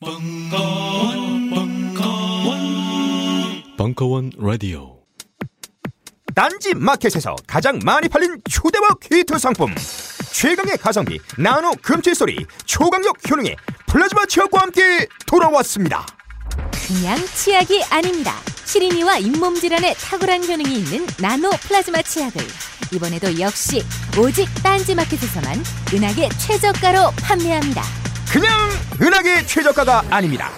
벙커원, 벙커원, 벙커원 라디오. 딴지 마켓에서 가장 많이 팔린 휴대와 퀴트 상품 최강의 가성비 나노 금칠 소리 초강력 효능의 플라즈마 치약과 함께 돌아왔습니다. 그냥 치약이 아닙니다. 시린이와 잇몸 질환에 탁월한 효능이 있는 나노 플라즈마 치약을 이번에도 역시 오직 딴지 마켓에서만 은하계 최저가로 판매합니다. 그냥 은하계 최저가가 아닙니다.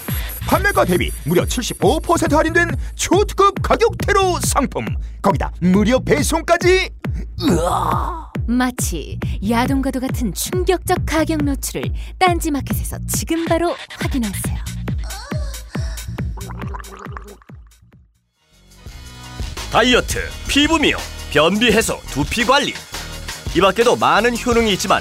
판매가 대비 무려 75% 할인된 초특급 가격대로 상품 거기다 무료 배송까지 으아 마치 야동과도 같은 충격적 가격 노출을 딴지 마켓에서 지금 바로 확인하세요. 다이어트, 피부 미용, 변비 해소, 두피 관리. 이 밖에도 많은 효능이 있지만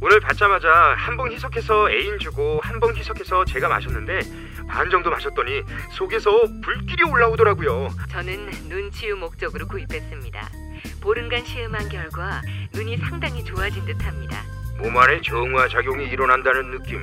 오늘 받자마자 한 봉 희석해서 애인 주고 한 봉 희석해서 제가 마셨는데 반 정도 마셨더니 속에서 불길이 올라오더라고요. 저는 눈치유 목적으로 구입했습니다. 보름간 시음한 결과 눈이 상당히 좋아진 듯합니다. 몸 안에 정화 작용이 일어난다는 느낌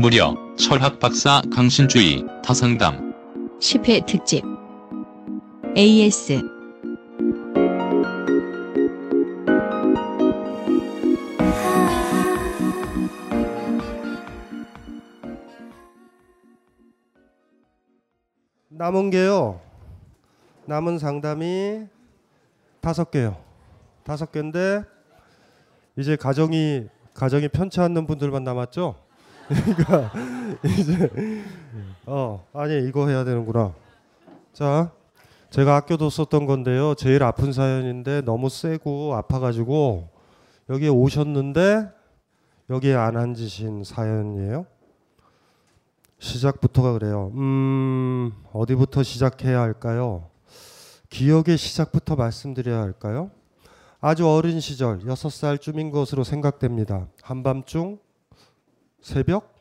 무려 철학 박사 강신주의 타성담 10회 특집 AS 남은 게요. 남은 상담이 다섯 개요. 다섯 개인데 이제 가정이 가정이 편치 않는 분들만 남았죠. 그러니까 이제 어 아니 이거 해야 되는구나. 자 제가 아껴뒀었던 건데요. 제일 아픈 사연인데 너무 세고 아파가지고 여기에 오셨는데 여기에 안 앉으신 사연이에요. 시작부터가 그래요. 음, 어디부터 시작해야 할까요? 기억의 시작부터 말씀드려야 할까요? 아주 어린 시절, 여섯 살쯤인 것으로 생각됩니다. 한밤중, 새벽,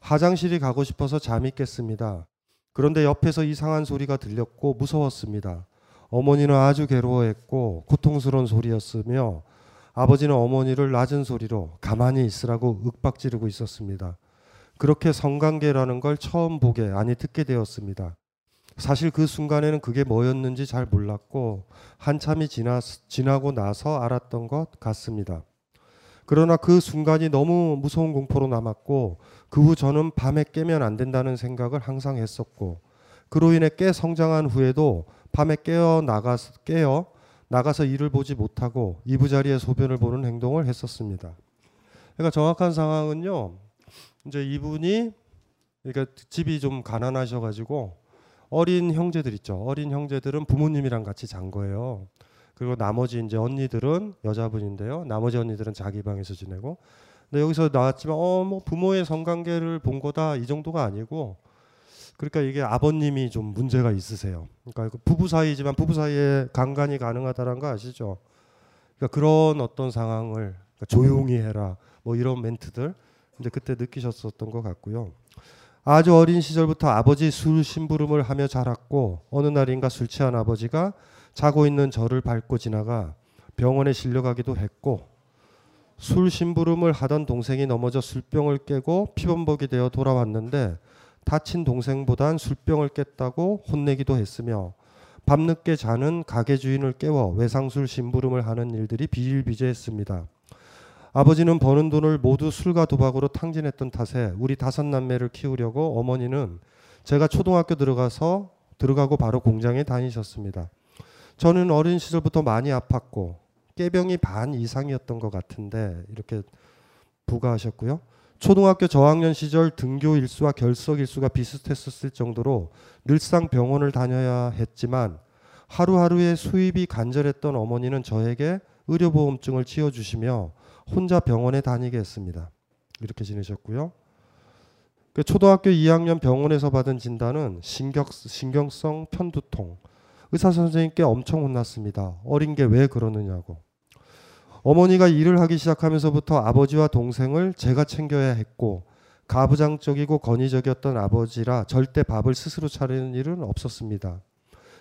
화장실이 가고 싶어서 잠이 깼습니다. 그런데 옆에서 이상한 소리가 들렸고 무서웠습니다. 어머니는 아주 괴로워했고 고통스러운 소리였으며 아버지는 어머니를 낮은 소리로 가만히 있으라고 윽박지르고 있었습니다. 그렇게 성관계라는 걸 처음 보게 아니 듣게 되었습니다. 사실 그 순간에는 그게 뭐였는지 잘 몰랐고 한참이 지나, 지나고 나서 알았던 것 같습니다. 그러나 그 순간이 너무 무서운 공포로 남았고 그 후 저는 밤에 깨면 안 된다는 생각을 항상 했었고 그로 인해 깨 성장한 후에도 밤에 깨어 나가 깨어 나가서 일을 보지 못하고 이부자리에 소변을 보는 행동을 했었습니다. 그러니까 정확한 상황은요. 이제 이분이 그러니까 집이 좀 가난하셔 가지고 어린 형제들 있죠. 어린 형제들은 부모님이랑 같이 잔 거예요. 그리고 나머지 이제 언니들은 여자분인데요. 나머지 언니들은 자기 방에서 지내고. 근데 여기서 나왔지만 어 뭐 부모의 성관계를 본 거다 이 정도가 아니고 그러니까 이게 아버님이 좀 문제가 있으세요. 그러니까 부부 사이지만 부부 사이에 강간이 가능하다는 거 아시죠? 그러니까 그런 어떤 상황을 그러니까 조용히 해라 뭐 이런 멘트들 이제 그때 느끼셨었던 것 같고요. 아주 어린 시절부터 아버지 술 심부름을 하며 자랐고 어느 날인가 술 취한 아버지가 자고 있는 저를 밟고 지나가 병원에 실려가기도 했고 술 심부름을 하던 동생이 넘어져 술병을 깨고 피범벅이 되어 돌아왔는데 다친 동생보단 술병을 깼다고 혼내기도 했으며 밤늦게 자는 가게 주인을 깨워 외상술 심부름을 하는 일들이 비일비재했습니다. 아버지는 버는 돈을 모두 술과 도박으로 탕진했던 탓에 우리 다섯 남매를 키우려고 어머니는 제가 초등학교 들어가서 들어가고 바로 공장에 다니셨습니다. 저는 어린 시절부터 많이 아팠고 깨병이 반 이상이었던 것 같은데 이렇게 부가하셨고요. 초등학교 저학년 시절 등교 일수와 결석 일수가 비슷했었을 정도로 늘상 병원을 다녀야 했지만 하루하루의 수입이 간절했던 어머니는 저에게 의료보험증을 지어주시며 혼자 병원에 다니게 했습니다. 이렇게 지내셨고요. 그 초등학교 2학년 병원에서 받은 진단은 신경, 신경성 편두통. 의사 선생님께 엄청 혼났습니다. 어린 게 왜 그러느냐고. 어머니가 일을 하기 시작하면서부터 아버지와 동생을 제가 챙겨야 했고 가부장적이고 건의적이었던 아버지라 절대 밥을 스스로 차리는 일은 없었습니다.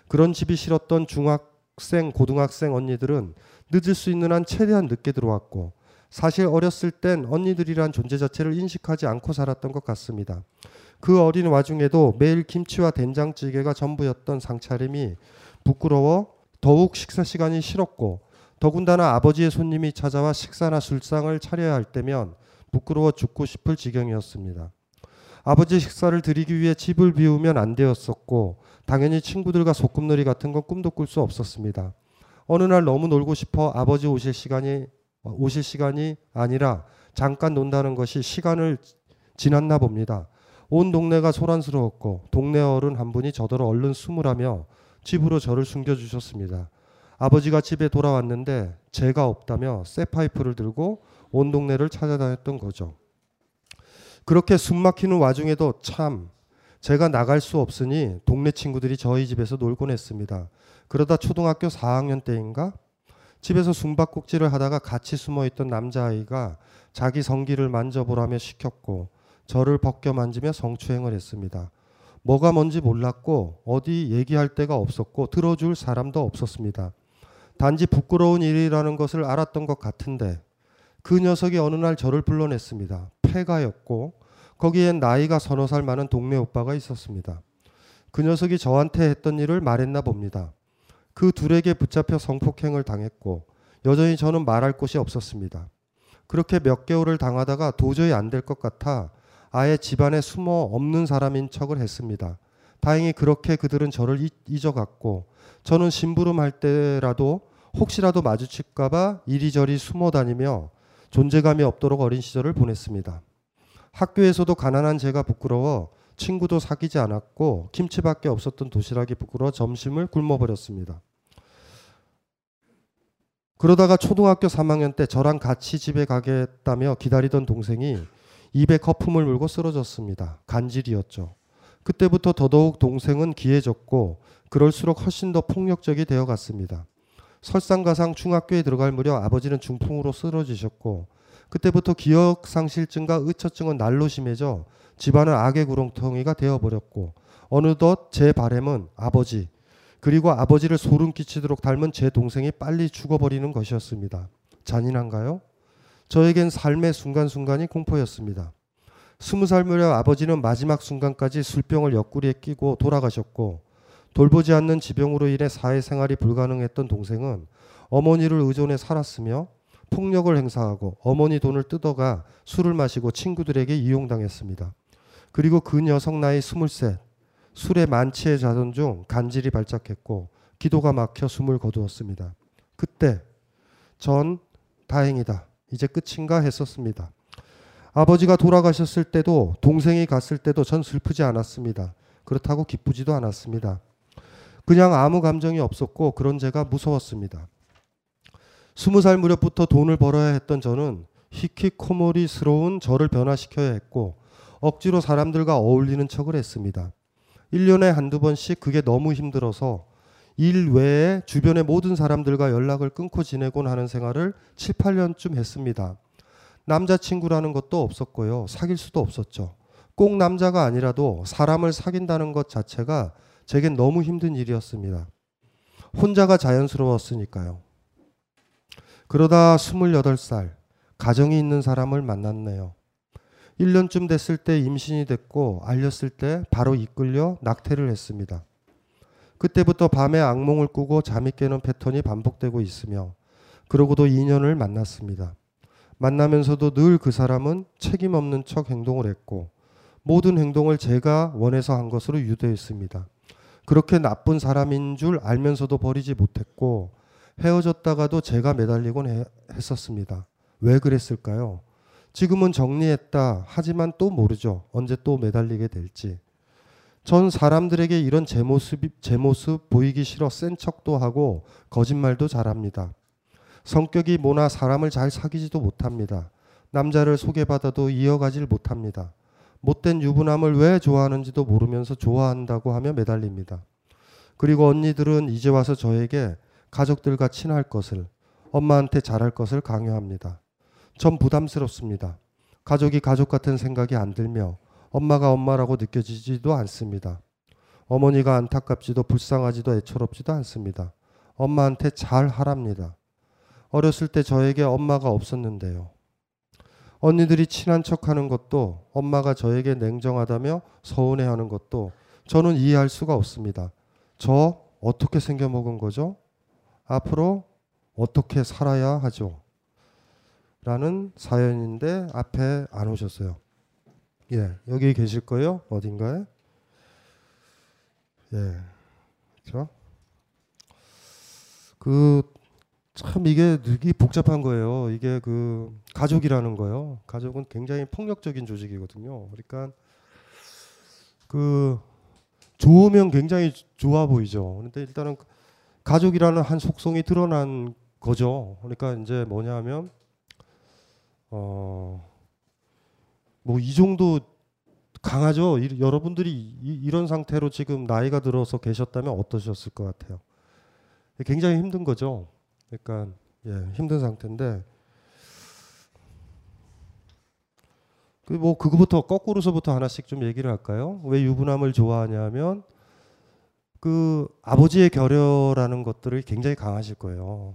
그런 집이 싫었던 중학생, 고등학생 언니들은 늦을 수 있는 한 최대한 늦게 들어왔고 사실 어렸을 땐 언니들이란 존재 자체를 인식하지 않고 살았던 것 같습니다. 그 어린 와중에도 매일 김치와 된장찌개가 전부였던 상차림이 부끄러워 더욱 식사 시간이 싫었고 더군다나 아버지의 손님이 찾아와 식사나 술상을 차려야 할 때면 부끄러워 죽고 싶을 지경이었습니다. 아버지 식사를 드리기 위해 집을 비우면 안 되었었고 당연히 친구들과 소꿉놀이 같은 건 꿈도 꿀 수 없었습니다. 어느 날 너무 놀고 싶어 아버지 오실 시간이 오실 시간이 아니라 잠깐 논다는 것이 시간을 지났나 봅니다. 온 동네가 소란스러웠고 동네 어른 한 분이 저더러 얼른 숨으라며 집으로 저를 숨겨주셨습니다. 아버지가 집에 돌아왔는데 제가 없다며 쇠 파이프를 들고 온 동네를 찾아다녔던 거죠. 그렇게 숨 막히는 와중에도 참 제가 나갈 수 없으니 동네 친구들이 저희 집에서 놀곤 했습니다. 그러다 초등학교 4학년 때인가 집에서 숨바꼭질을 하다가 같이 숨어 있던 남자아이가 자기 성기를 만져보라며 시켰고 저를 벗겨 만지며 성추행을 했습니다. 뭐가 뭔지 몰랐고 어디 얘기할 데가 없었고 들어줄 사람도 없었습니다. 단지 부끄러운 일이라는 것을 알았던 것 같은데 그 녀석이 어느 날 저를 불러냈습니다. 폐가였고 거기엔 나이가 서너 살 많은 동네 오빠가 있었습니다. 그 녀석이 저한테 했던 일을 말했나 봅니다. 그 둘에게 붙잡혀 성폭행을 당했고 여전히 저는 말할 곳이 없었습니다. 그렇게 몇 개월을 당하다가 도저히 안 될 것 같아 아예 집안에 숨어 없는 사람인 척을 했습니다. 다행히 그렇게 그들은 저를 잊어갔고 저는 심부름할 때라도 혹시라도 마주칠까봐 이리저리 숨어 다니며 존재감이 없도록 어린 시절을 보냈습니다. 학교에서도 가난한 제가 부끄러워 친구도 사귀지 않았고 김치밖에 없었던 도시락이 부끄러워 점심을 굶어버렸습니다. 그러다가 초등학교 3학년 때 저랑 같이 집에 가겠다며 기다리던 동생이 입에 거품을 물고 쓰러졌습니다. 간질이었죠. 그때부터 더더욱 동생은 기해졌고 그럴수록 훨씬 더 폭력적이 되어 갔습니다. 설상가상 중학교에 들어갈 무렵 아버지는 중풍으로 쓰러지셨고 그때부터 기억상실증과 의처증은 날로 심해져 집안은 악의 구렁텅이가 되어버렸고 어느덧 제 바램은 아버지 그리고 아버지를 소름 끼치도록 닮은 제 동생이 빨리 죽어버리는 것이었습니다. 잔인한가요? 저에겐 삶의 순간순간이 공포였습니다. 스무 살 무렵 아버지는 마지막 순간까지 술병을 옆구리에 끼고 돌아가셨고 돌보지 않는 지병으로 인해 사회생활이 불가능했던 동생은 어머니를 의존해 살았으며 폭력을 행사하고 어머니 돈을 뜯어가 술을 마시고 친구들에게 이용당했습니다. 그리고 그 녀석 나이 스물셋 술에 만취해 자던 중 간질이 발작했고 기도가 막혀 숨을 거두었습니다. 그때 전 다행이다. 이제 끝인가 했었습니다. 아버지가 돌아가셨을 때도 동생이 갔을 때도 전 슬프지 않았습니다. 그렇다고 기쁘지도 않았습니다. 그냥 아무 감정이 없었고 그런 제가 무서웠습니다. 스무 살 무렵부터 돈을 벌어야 했던 저는 히키코모리스러운 저를 변화시켜야 했고 억지로 사람들과 어울리는 척을 했습니다. 1년에 한두 번씩 그게 너무 힘들어서 일 외에 주변의 모든 사람들과 연락을 끊고 지내곤 하는 생활을 7, 8년쯤 했습니다. 남자친구라는 것도 없었고요. 사귈 수도 없었죠. 꼭 남자가 아니라도 사람을 사귄다는 것 자체가 제겐 너무 힘든 일이었습니다. 혼자가 자연스러웠으니까요. 그러다 28살, 가정이 있는 사람을 만났네요. 1년쯤 됐을 때 임신이 됐고 알렸을 때 바로 이끌려 낙태를 했습니다. 그때부터 밤에 악몽을 꾸고 잠이 깨는 패턴이 반복되고 있으며 그러고도 2년을 만났습니다. 만나면서도 늘 그 사람은 책임 없는 척 행동을 했고 모든 행동을 제가 원해서 한 것으로 유도했습니다. 그렇게 나쁜 사람인 줄 알면서도 버리지 못했고 헤어졌다가도 제가 매달리곤 해- 했었습니다. 왜 그랬을까요? 지금은 정리했다. 하지만 또 모르죠. 언제 또 매달리게 될지. 전 사람들에게 이런 제 모습이 제 모습 보이기 싫어 센 척도 하고 거짓말도 잘합니다. 성격이 모나 사람을 잘 사귀지도 못합니다. 남자를 소개받아도 이어가질 못합니다. 못된 유부남을 왜 좋아하는지도 모르면서 좋아한다고 하며 매달립니다. 그리고 언니들은 이제 와서 저에게 가족들과 친할 것을 엄마한테 잘할 것을 강요합니다. 전 부담스럽습니다. 가족이 가족 같은 생각이 안 들며 엄마가 엄마라고 느껴지지도 않습니다. 어머니가 안타깝지도 불쌍하지도 애처롭지도 않습니다. 엄마한테 잘 하랍니다. 어렸을 때 저에게 엄마가 없었는데요. 언니들이 친한 척 하는 것도 엄마가 저에게 냉정하다며 서운해 하는 것도 저는 이해할 수가 없습니다. 저 어떻게 생겨 먹은 거죠? 앞으로 어떻게 살아야 하죠? 라는 사연인데 앞에 안 오셨어요. 예, 여기 계실 거예요? 어딘가에? 예, 그렇죠? 그 참 이게 되게 복잡한 거예요. 이게 그 가족이라는 거요. 가족은 굉장히 폭력적인 조직이거든요. 그러니까 그 좋으면 굉장히 좋아 보이죠. 그런데 일단은 가족이라는 한 속성이 드러난 거죠. 그러니까 이제 뭐냐면 어 뭐 이 정도 강하죠. 이, 여러분들이 이, 런 상태로 지금 나이가 들어서 계셨다면 어떠셨을 것 같아요. 굉장히 힘든 거죠. 그러니까 예, 힘든 상태인데 그뭐 그거부터 거꾸로서부터 하나씩 좀 얘기를 할까요? 왜 유부남을 좋아하냐면 그 아버지의 결여라는 것들을 굉장히 강하실 거예요.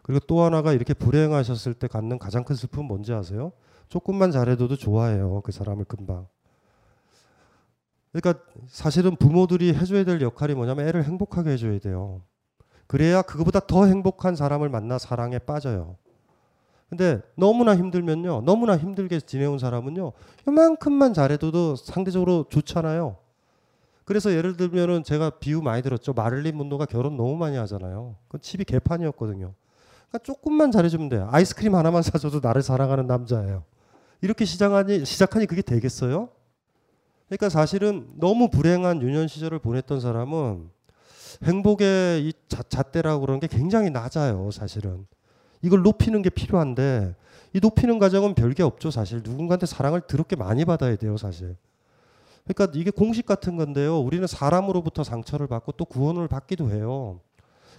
그리고 또 하나가 이렇게 불행하셨을 때 갖는 가장 큰 슬픔은 뭔지 아세요? 조금만 잘해도 좋아해요. 그 사람을 금방. 그러니까 사실은 부모들이 해줘야 될 역할이 뭐냐면 애를 행복하게 해줘야 돼요. 그래야 그거보다 더 행복한 사람을 만나 사랑에 빠져요. 근데 너무나 힘들면요. 너무나 힘들게 지내온 사람은요. 이만큼만 잘해도 상대적으로 좋잖아요. 그래서 예를 들면은 제가 비유 많이 들었죠. 마를린 문도가 결혼 너무 많이 하잖아요. 그 집이 개판이었거든요. 그러니까 조금만 잘해주면 돼요. 아이스크림 하나만 사줘도 나를 사랑하는 남자예요. 이렇게 시작하니 시작하니 그게 되겠어요? 그러니까 사실은 너무 불행한 유년 시절을 보냈던 사람은 행복의 이 자, 잣대라고 그러는 게 굉장히 낮아요, 사실은. 이걸 높이는 게 필요한데 이 높이는 과정은 별게 없죠, 사실. 누군가한테 사랑을 더럽게 많이 받아야 돼요, 사실. 그러니까 이게 공식 같은 건데요. 우리는 사람으로부터 상처를 받고 또 구원을 받기도 해요.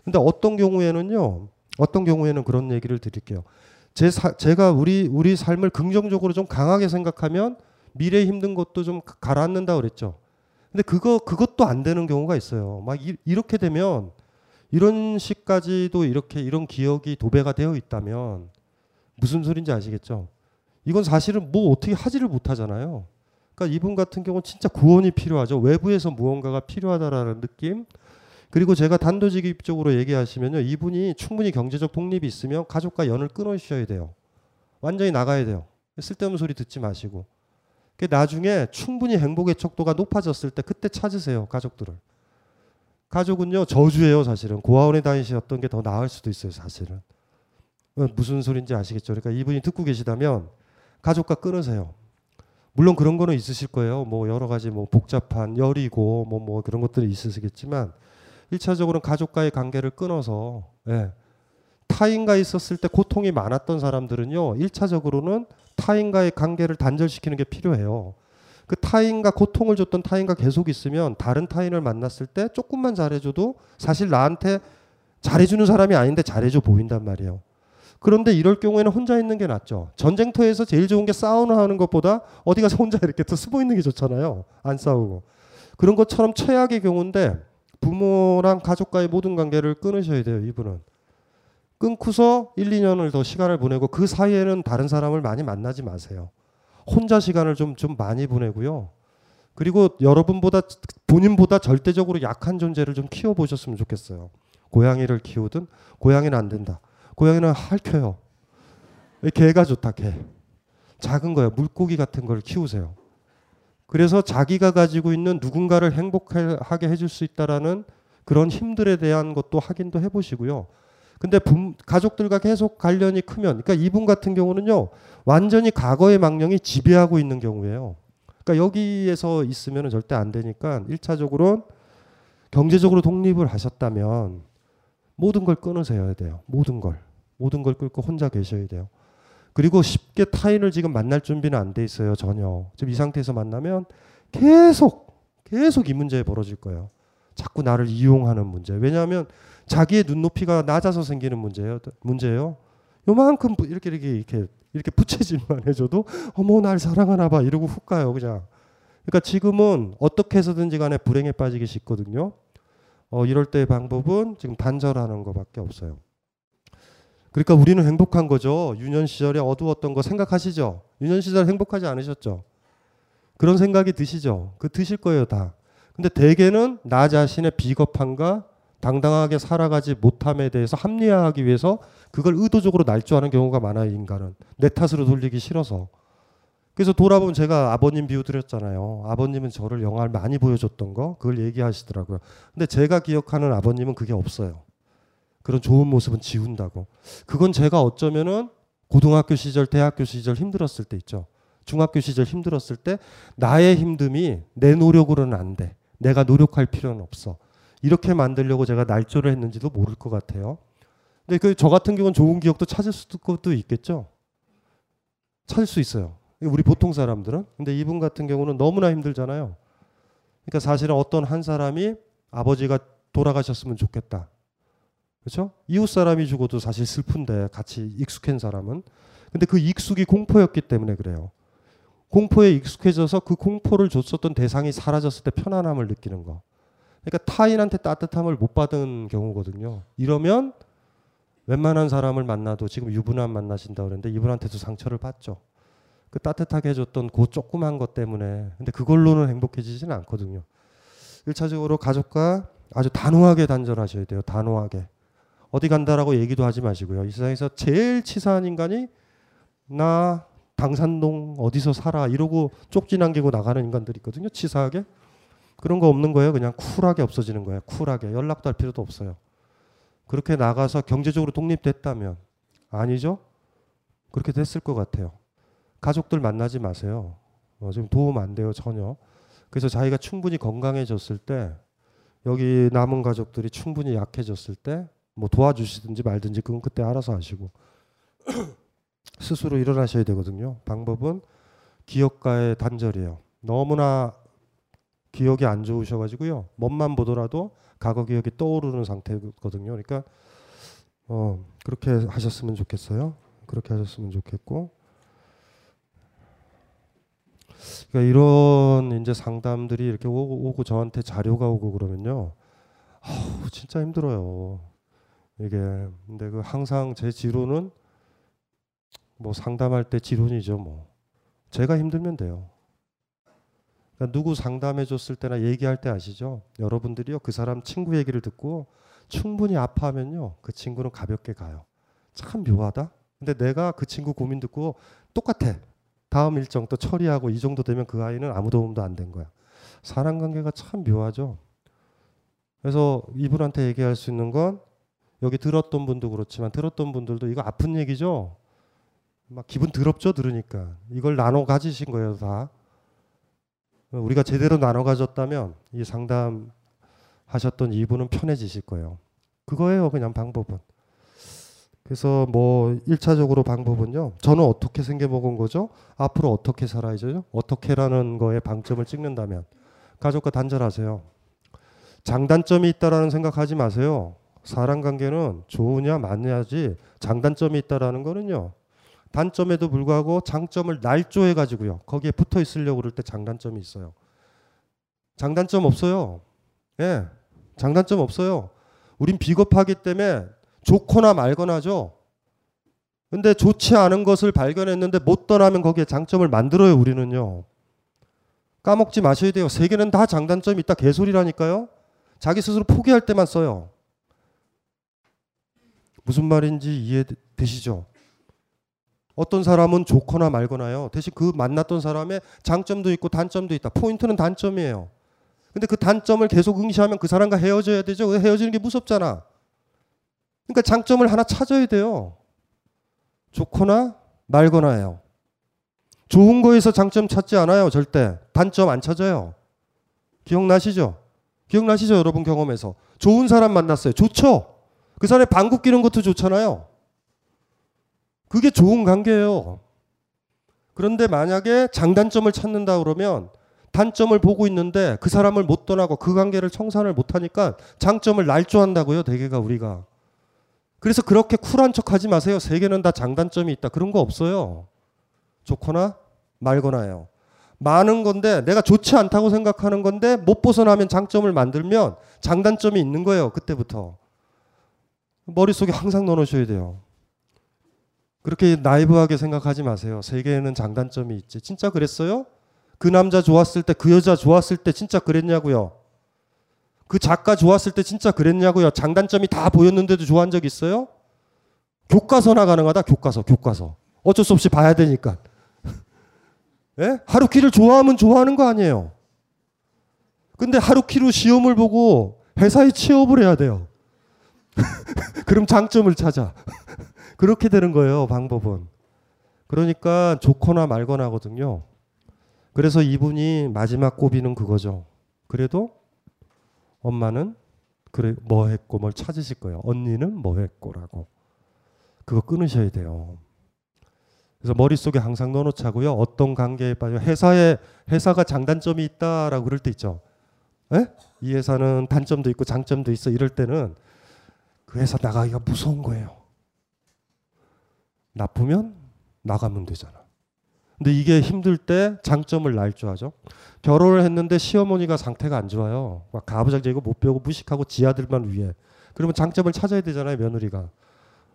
근데 어떤 경우에는요. 어떤 경우에는 그런 얘기를 드릴게요. 제 사, 제가 우리 우리 삶을 긍정적으로 좀 강하게 생각하면 미래 힘든 것도 좀 가라앉는다 그랬죠. 근데 그거 그것도 안 되는 경우가 있어요. 막 이, 이렇게 되면 이런 식까지도 이렇게 이런 기억이 도배가 되어 있다면 무슨 소린지 아시겠죠? 이건 사실은 뭐 어떻게 하지를 못하잖아요. 그러니까 이분 같은 경우는 진짜 구원이 필요하죠. 외부에서 무언가가 필요하다라는 느낌. 그리고 제가 단도직입적으로 얘기하시면요. 이분이 충분히 경제적 독립이 있으면 가족과 연을 끊으셔야 돼요. 완전히 나가야 돼요. 쓸데없는 소리 듣지 마시고. 나중에 충분히 행복의 척도가 높아졌을 때 그때 찾으세요. 가족들을. 가족은요. 저주예요. 사실은. 고아원에 다니셨던 게 더 나을 수도 있어요. 사실은. 무슨 소리인지 아시겠죠? 그러니까 이분이 듣고 계시다면 가족과 끊으세요. 물론 그런 거는 있으실 거예요. 뭐 여러 가지 뭐 복잡한 열이고 뭐뭐 그런 것들이 있으시겠지만 일차적으로는 가족과의 관계를 끊어서 예. 타인과 있었을 때 고통이 많았던 사람들은요. 일차적으로는 타인과의 관계를 단절시키는 게 필요해요. 그 타인과 고통을 줬던 타인과 계속 있으면 다른 타인을 만났을 때 조금만 잘해줘도 사실 나한테 잘해주는 사람이 아닌데 잘해줘 보인단 말이에요. 그런데 이럴 경우에는 혼자 있는 게 낫죠. 전쟁터에서 제일 좋은 게 싸우는 하는 것보다 어디 가서 혼자 이렇게 또 숨어 있는 게 좋잖아요. 안 싸우고. 그런 것처럼 최악의 경우인데 부모랑 가족과의 모든 관계를 끊으셔야 돼요. 이분은. 끊고서 1, 2년을 더 시간을 보내고 그 사이에는 다른 사람을 많이 만나지 마세요. 혼자 시간을 좀, 좀 많이 보내고요. 그리고 여러분보다 본인보다 절대적으로 약한 존재를 좀 키워 보셨으면 좋겠어요. 고양이를 키우든 고양이는 안 된다. 고양이는 핥혀요. 개가 좋다 개. 작은 거예요. 물고기 같은 걸 키우세요. 그래서 자기가 가지고 있는 누군가를 행복하게 해줄 수 있다라는 그런 힘들에 대한 것도 확인도 해보시고요. 근데 부, 가족들과 계속 관련이 크면, 그러니까 이분 같은 경우는요, 완전히 과거의 망령이 지배하고 있는 경우예요. 그러니까 여기에서 있으면 절대 안 되니까 1차적으로 경제적으로 독립을 하셨다면 모든 걸 끊으셔야 돼요. 모든 걸. 모든 걸 끊고 혼자 계셔야 돼요. 그리고 쉽게 타인을 지금 만날 준비는 안 돼 있어요. 전혀. 지금 이 상태에서 만나면 계속 계속 이 문제 벌어질 거예요. 자꾸 나를 이용하는 문제. 왜냐하면 자기의 눈높이가 낮아서 생기는 문제예요. 문제예요. 요만큼 이렇게 이렇게 이렇게 이렇게 부채질만 해줘도 어머 날 사랑하나 봐 이러고 훅 가요 그냥. 그러니까 지금은 어떻게 해서든지 간에 불행에 빠지기 쉽거든요. 어, 이럴 때 방법은 지금 단절하는 것밖에 없어요. 그러니까 우리는 행복한 거죠. 유년 시절에 어두웠던 거 생각하시죠? 유년 시절 행복하지 않으셨죠? 그런 생각이 드시죠? 그 드실 거예요, 다. 근데 대개는 나 자신의 비겁함과 당당하게 살아가지 못함에 대해서 합리화하기 위해서 그걸 의도적으로 날조하는 경우가 많아요, 인간은. 내 탓으로 돌리기 싫어서. 그래서 돌아보면 제가 아버님 비유 드렸잖아요. 아버님은 저를 영화를 많이 보여줬던 거, 그걸 얘기하시더라고요. 근데 제가 기억하는 아버님은 그게 없어요. 그런 좋은 모습은 지운다고. 그건 제가 어쩌면은 고등학교 시절, 대학교 시절 힘들었을 때 있죠. 중학교 시절 힘들었을 때 나의 힘듦이 내 노력으로는 안 돼. 내가 노력할 필요는 없어. 이렇게 만들려고 제가 날조를 했는지도 모를 것 같아요. 근데 그 저 같은 경우는 좋은 기억도 찾을 수도 있겠죠. 찾을 수 있어요. 우리 보통 사람들은. 근데 이분 같은 경우는 너무나 힘들잖아요. 그러니까 사실은 어떤 한 사람이 아버지가 돌아가셨으면 좋겠다. 그렇죠? 이웃 사람이 죽어도 사실 슬픈데 같이 익숙한 사람은 근데 그 익숙이 공포였기 때문에 그래요. 공포에 익숙해져서 그 공포를 줬었던 대상이 사라졌을 때 편안함을 느끼는 거. 그러니까 타인한테 따뜻함을 못 받은 경우거든요. 이러면 웬만한 사람을 만나도 지금 유부남 만나신다 그랬는데 이분한테도 상처를 받죠. 그 따뜻하게 해줬던 그 조그만 것 때문에 근데 그걸로는 행복해지지는 않거든요. 일차적으로 가족과 아주 단호하게 단절하셔야 돼요. 단호하게. 어디 간다라고 얘기도 하지 마시고요. 이 세상에서 제일 치사한 인간이 나 당산동 어디서 살아 이러고 쪽지 남기고 나가는 인간들이 있거든요. 치사하게. 그런 거 없는 거예요. 그냥 쿨하게 없어지는 거예요. 쿨하게. 연락도 할 필요도 없어요. 그렇게 나가서 경제적으로 독립됐다면 아니죠? 그렇게 됐을 것 같아요. 가족들 만나지 마세요. 어, 지금 도움 안 돼요. 전혀. 그래서 자기가 충분히 건강해졌을 때 여기 남은 가족들이 충분히 약해졌을 때 뭐 도와주시든지 말든지 그건 그때 알아서 하시고 스스로 일어나셔야 되거든요. 방법은 기억과의 단절이에요. 너무나 기억이 안 좋으셔가지고요. 멋만 보더라도 과거 기억이 떠오르는 상태거든요. 그러니까 어, 그렇게 하셨으면 좋겠어요. 그렇게 하셨으면 좋겠고. 그러니까 이런 이제 상담들이 이렇게 오고, 오고 저한테 자료가 오고 그러면요. 아우, 진짜 힘들어요. 이게 근데 그 항상 제 지론은 뭐 상담할 때 지론이죠, 뭐. 제가 힘들면 돼요. 그러니까 누구 상담해 줬을 때나 얘기할 때 아시죠? 여러분들이요. 그 사람 친구 얘기를 듣고 충분히 아파하면요. 그 친구는 가볍게 가요. 참 묘하다. 근데 내가 그 친구 고민 듣고 똑같아. 다음 일정 또 처리하고 이 정도 되면 그 아이는 아무 도움도 안 된 거야. 사람 관계가 참 묘하죠. 그래서 이분한테 얘기할 수 있는 건 여기 들었던 분도 그렇지만 들었던 분들도 이거 아픈 얘기죠. 막 기분 더럽죠 들으니까 이걸 나눠 가지신 거예요 다. 우리가 제대로 나눠 가졌다면 이 상담 하셨던 이분은 편해지실 거예요. 그거예요 그냥 방법은. 그래서 뭐 1차적으로 방법은요. 저는 어떻게 생겨 먹은 거죠? 앞으로 어떻게 살아야죠? 어떻게라는 거에 방점을 찍는다면 가족과 단절하세요. 장단점이 있다라는 생각하지 마세요. 사람 관계는 좋으냐 맞냐지 장단점이 있다라는 거는요. 단점에도 불구하고 장점을 날조해 가지고요. 거기에 붙어 있으려고 그럴 때 장단점이 있어요. 장단점 없어요. 예. 장단점 없어요. 우린 비겁하기 때문에 좋거나 말거나죠. 근데 좋지 않은 것을 발견했는데 못 떠나면 거기에 장점을 만들어요, 우리는요. 까먹지 마셔야 돼요. 세계는 다 장단점이 있다. 개소리라니까요. 자기 스스로 포기할 때만 써요. 무슨 말인지 이해되시죠? 어떤 사람은 좋거나 말거나요. 대신 그 만났던 사람의 장점도 있고 단점도 있다. 포인트는 단점이에요. 근데 그 단점을 계속 응시하면 그 사람과 헤어져야 되죠. 헤어지는 게 무섭잖아. 그러니까 장점을 하나 찾아야 돼요. 좋거나 말거나예요. 좋은 거에서 장점 찾지 않아요. 절대. 단점 안 찾아요. 기억나시죠? 기억나시죠? 여러분 경험에서. 좋은 사람 만났어요. 좋죠? 그 사람의 방귀 끼는 것도 좋잖아요. 그게 좋은 관계예요. 그런데 만약에 장단점을 찾는다 그러면 단점을 보고 있는데 그 사람을 못 떠나고 그 관계를 청산을 못 하니까 장점을 날조한다고요. 대개가 우리가. 그래서 그렇게 쿨한 척 하지 마세요. 세계는 다 장단점이 있다. 그런 거 없어요. 좋거나 말거나요. 많은 건데 내가 좋지 않다고 생각하는 건데 못 벗어나면 장점을 만들면 장단점이 있는 거예요. 그때부터. 머릿속에 항상 넣어놓으셔야 돼요. 그렇게 나이브하게 생각하지 마세요. 세계에는 장단점이 있지. 진짜 그랬어요? 그 남자 좋았을 때, 그 여자 좋았을 때 진짜 그랬냐고요? 그 작가 좋았을 때 진짜 그랬냐고요? 장단점이 다 보였는데도 좋아한 적 있어요? 교과서나 가능하다. 교과서, 교과서. 어쩔 수 없이 봐야 되니까. 예? 하루키를 좋아하면 좋아하는 거 아니에요. 근데 하루키로 시험을 보고 회사에 취업을 해야 돼요. 그럼 장점을 찾아. 그렇게 되는 거예요, 방법은. 그러니까 좋거나 말거나 하거든요. 그래서 이분이 마지막 고비는 그거죠. 그래도 엄마는 그래 뭐 했고 뭘 찾으실 거예요. 언니는 뭐 했고라고. 그거 끊으셔야 돼요. 그래서 머릿속에 항상 넣어 놓자고요. 어떤 관계에 빠져 회사에 회사가 장단점이 있다라고 그럴 때 있죠. 에? 이 회사는 단점도 있고 장점도 있어. 이럴 때는 그 회사 나가기가 무서운 거예요. 나쁘면 나가면 되잖아. 근데 이게 힘들 때 장점을 날조하죠. 결혼을 했는데 시어머니가 상태가 안 좋아요. 막 가부장적이고 못 배우고 무식하고 지 아들만 위해. 그러면 장점을 찾아야 되잖아요, 며느리가.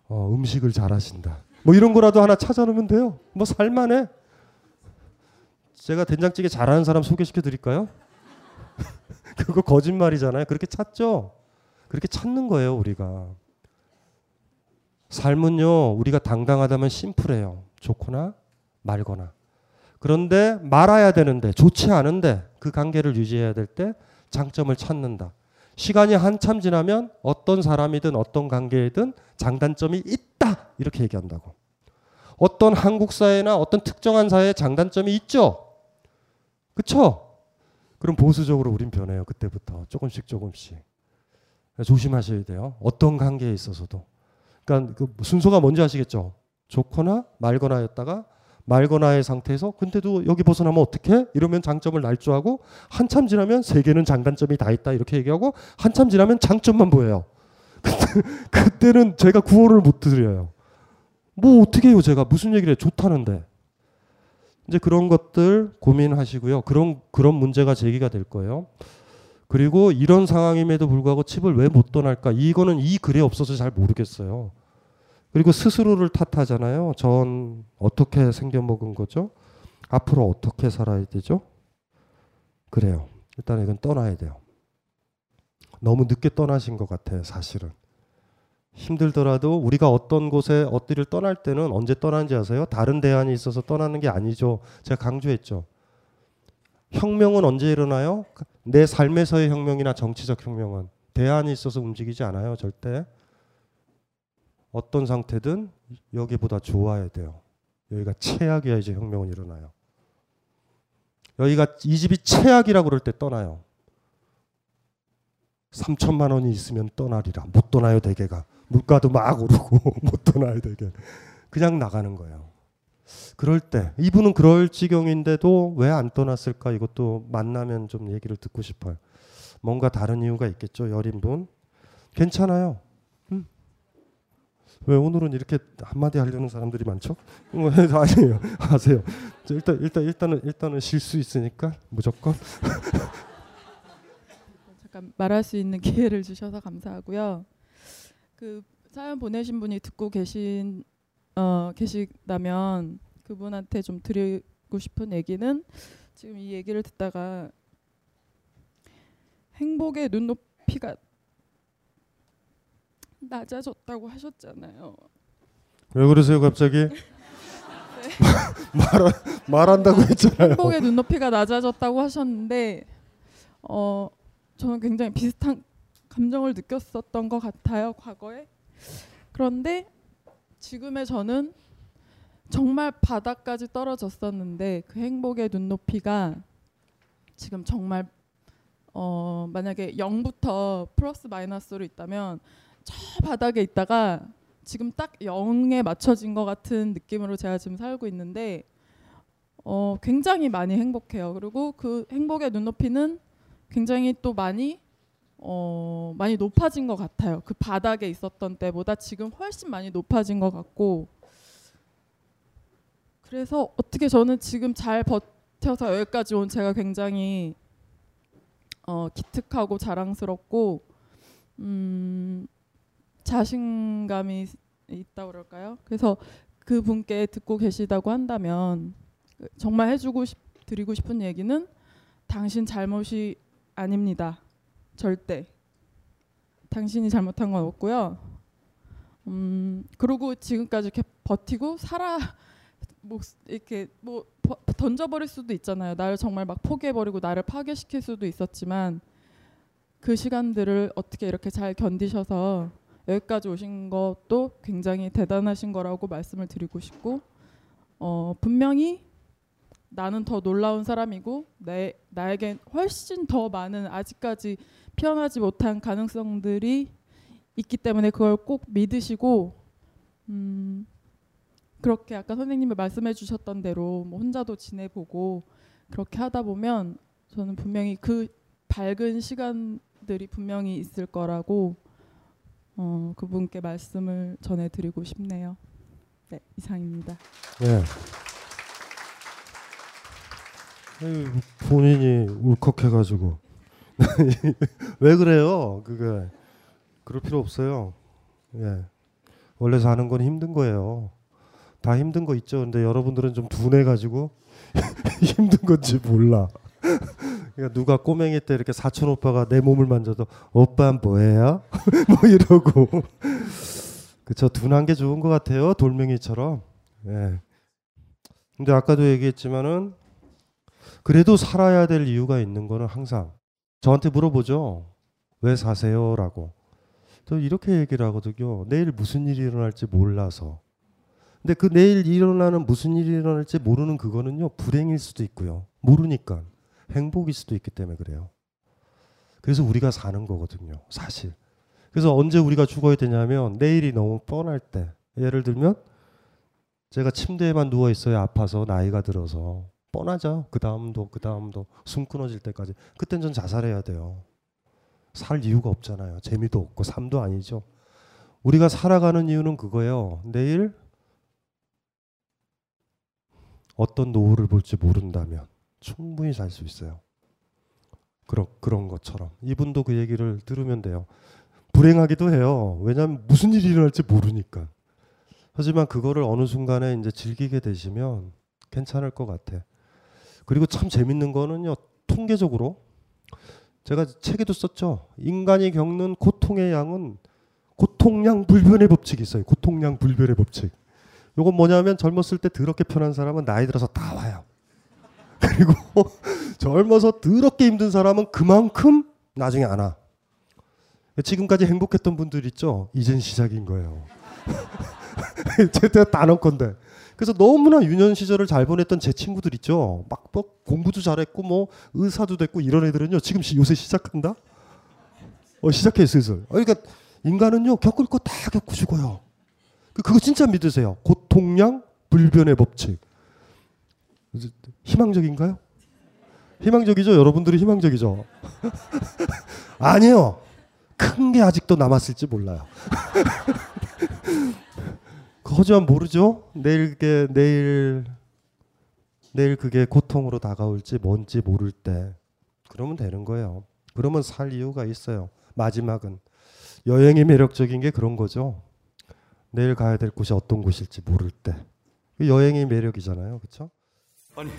어, 음식을 잘하신다. 뭐 이런 거라도 하나 찾아놓으면 돼요. 뭐 살만해. 제가 된장찌개 잘하는 사람 소개시켜 드릴까요? 그거 거짓말이잖아요. 그렇게 찾죠? 그렇게 찾는 거예요, 우리가. 삶은요, 우리가 당당하다면 심플해요. 좋거나 말거나. 그런데 말아야 되는데, 좋지 않은데, 그 관계를 유지해야 될 때 장점을 찾는다. 시간이 한참 지나면 어떤 사람이든 어떤 관계이든 장단점이 있다. 이렇게 얘기한다고. 어떤 한국 사회나 어떤 특정한 사회에 장단점이 있죠. 그쵸? 그럼 보수적으로 우린 변해요. 그때부터. 조금씩 조금씩. 조심하셔야 돼요. 어떤 관계에 있어서도. 그러니까 그 순서가 뭔지 아시겠죠? 좋거나 말거나였다가 말거나의 상태에서 근데도 여기 벗어나면 어떻게? 이러면 장점을 날조하고 한참 지나면 세계는 장단점이 다 있다 이렇게 얘기하고 한참 지나면 장점만 보여요. 그때, 는 제가 구호를 못 드려요. 뭐 어떻게 해요 제가 무슨 얘기를 해 좋다는데 이제 그런 것들 고민하시고요. 그런 그런 문제가 제기가 될 거예요. 그리고 이런 상황임에도 불구하고 칩을 왜 못 떠날까? 이거는 이 글에 없어서 잘 모르겠어요. 그리고 스스로를 탓하잖아요. 전 어떻게 생겨먹은 거죠? 앞으로 어떻게 살아야 되죠? 그래요. 일단 이건 떠나야 돼요. 너무 늦게 떠나신 것 같아요, 사실은. 힘들더라도 우리가 어떤 곳에 어디를 떠날 때는 언제 떠나는지 아세요? 다른 대안이 있어서 떠나는 게 아니죠. 제가 강조했죠. 혁명은 언제 일어나요? 내 삶에서의 혁명이나 정치적 혁명은 대안이 있어서 움직이지 않아요, 절대. 어떤 상태든 여기보다 좋아야 돼요. 여기가 최악이야 이제 혁명은 일어나요. 여기가 이 집이 최악이라고 그럴 때 떠나요. 3천만 원이 있으면 떠나리라. 못 떠나요 대개가. 물가도 막 오르고 못 떠나요 대개. 그냥 나가는 거예요. 그럴 때 이분은 그럴 지경인데도 왜 안 떠났을까 이것도 만나면 좀 얘기를 듣고 싶어요. 뭔가 다른 이유가 있겠죠 여린 분. 괜찮아요. 음. 왜 오늘은 이렇게 한마디 하려는 사람들이 많죠? 뭐, 아니에요. 하세요. 일단 일단 일단은 일단은 쉴 수 있으니까 무조건. 잠깐 말할 수 있는 기회를 주셔서 감사하고요. 그 사연 보내신 분이 듣고 계신 어, 계시다면 그분한테 좀 드리고 싶은 얘기는 지금 이 얘기를 듣다가 행복의 눈높이가 낮아졌다고 하셨잖아요. 왜 그러세요 갑자기? 말 말한다고 했잖아요. 행복의 눈높이가 낮아졌다고 하셨는데 어 저는 굉장히 비슷한 감정을 느꼈었던 것 같아요 과거에. 그런데 지금의 저는 정말 바닥까지 떨어졌었는데 그 행복의 눈높이가 지금 정말 어 만약에 0부터 플러스 마이너스로 있다면 저 바닥에 있다가 지금 딱 0에 맞춰진 것 같은 느낌으로 제가 지금 살고 있는데 어 굉장히 많이 행복해요. 그리고 그 행복의 눈높이는 굉장히 또 많이 어 많이 높아진 것 같아요. 그 바닥에 있었던 때보다 지금 훨씬 많이 높아진 것 같고 그래서 어떻게 저는 지금 잘 버텨서 여기까지 온 제가 굉장히 어, 기특하고 자랑스럽고 음, 자신감이 있다 그럴까요? 그래서 그 분께 듣고 계시다고 한다면 정말 해주고 싶, 드리고 싶은 얘기는 당신 잘못이 아닙니다. 절대. 당신이 잘못한 건 없고요. 음, 그리고 지금까지 이렇게 버티고 살아 뭐 이렇게 뭐 버, 던져버릴 수도 있잖아요. 나를 정말 막 포기해버리고 나를 파괴시킬 수도 있었지만 그 시간들을 어떻게 이렇게 잘 견디셔서 여기까지 오신 것도 굉장히 대단하신 거라고 말씀을 드리고 싶고 어, 분명히 나는 더 놀라운 사람이고 내 나에겐 훨씬 더 많은 아직까지 피어나지 못한 가능성들이 있기 때문에 그걸 꼭 믿으시고 음, 그렇게 아까 선생님이 말씀해 주셨던 대로 뭐 혼자도 지내보고 그렇게 하다 보면 저는 분명히 그 밝은 시간들이 분명히 있을 거라고 어, 그분께 말씀을 전해드리고 싶네요. 네, 이상입니다. 네. 본인이 울컥해가지고 왜 그래요? 그게 그럴 필요 없어요. 예. 원래 사는 건 힘든 거예요. 다 힘든 거 있죠. 근데 여러분들은 좀 둔해 가지고 힘든 건지 몰라. 그러니까 누가 꼬맹이 때 이렇게 사촌 오빠가 내 몸을 만져도 오빠 뭐예요? 뭐 이러고 그쵸 둔한 게 좋은 것 같아요 돌멩이처럼. 예. 근데 아까도 얘기했지만은 그래도 살아야 될 이유가 있는 거는 항상 저한테 물어보죠. 왜 사세요 라고. 저 이렇게 얘기를 하거든요. 내일 무슨 일이 일어날지 몰라서. 근데 그 내일 일어나는 무슨 일이 일어날지 모르는 그거는요. 불행일 수도 있고요. 모르니까. 행복일 수도 있기 때문에 그래요. 그래서 우리가 사는 거거든요. 사실. 그래서 언제 우리가 죽어야 되냐면 내일이 너무 뻔할 때. 예를 들면 제가 침대에만 누워 있어요. 아파서 나이가 들어서 뻔하죠. 그 다음도 그 다음도 숨 끊어질 때까지. 그땐 전 자살해야 돼요. 살 이유가 없잖아요. 재미도 없고 삶도 아니죠. 우리가 살아가는 이유는 그거예요. 내일 어떤 노후를 볼지 모른다면 충분히 살 수 있어요. 그런 그런 것처럼 이분도 그 얘기를 들으면 돼요. 불행하기도 해요. 왜냐하면 무슨 일이 일어날지 모르니까. 하지만 그거를 어느 순간에 이제 즐기게 되시면 괜찮을 것 같아. 그리고 참 재밌는 거는요. 통계적으로 제가 책에도 썼죠. 인간이 겪는 고통의 양은 고통량 불변의 법칙이 있어요. 고통량 불변의 법칙. 요건 뭐냐면 젊었을 때 더럽게 편한 사람은 나이 들어서 다 와요. 그리고 젊어서 더럽게 힘든 사람은 그만큼 나중에 안 와. 지금까지 행복했던 분들 있죠? 이젠 시작인 거예요. 제가 다 넣을 건데. 그래서 너무나 유년 시절을 잘 보냈던 제 친구들 있죠. 막뭐 공부도 잘했고 뭐 의사도 됐고 이런 애들은요. 지금 요새 시작한다. 어 시작해 슬슬. 그러니까 인간은요 겪을 거 다 겪고 죽어요. 그, 그거 진짜 믿으세요. 고통량 불변의 법칙. 희망적인가요? 희망적이죠. 여러분들이 희망적이죠. 아니요. 큰 게 아직도 남았을지 몰라요. 하지만 모르죠. 내일 게 내일 내일 그게 고통으로 다가올지 뭔지 모를 때 그러면 되는 거예요. 그러면 살 이유가 있어요. 마지막은 여행이 매력적인 게 그런 거죠. 내일 가야 될 곳이 어떤 곳일지 모를 때 여행이 매력이잖아요, 그렇죠? 아니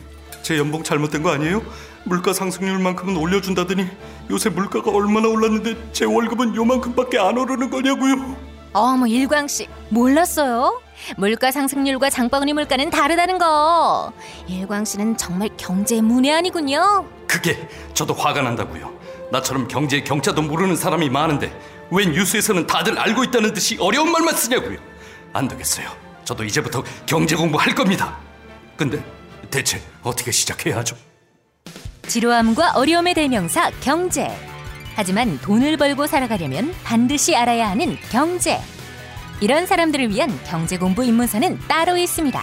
제 연봉 잘못된 거 아니에요? 물가 상승률만큼은 올려준다더니 요새 물가가 얼마나 올랐는데 제 월급은 요만큼밖에 안 오르는 거냐고요? 어머 일광 씨 몰랐어요? 물가 상승률과 장바구니 물가는 다르다는 거. 일광 씨는 정말 경제 문외한이군요. 그게 저도 화가 난다고요. 나처럼 경제 경차도 모르는 사람이 많은데 왜 뉴스에서는 다들 알고 있다는 듯이 어려운 말만 쓰냐고요. 안 되겠어요. 저도 이제부터 경제 공부할 겁니다. 근데 대체 어떻게 시작해야 하죠? 지루함과 어려움의 대명사 경제. 하지만 돈을 벌고 살아가려면 반드시 알아야 하는 경제. 이런 사람들을 위한 경제 공부 입문서는 따로 있습니다.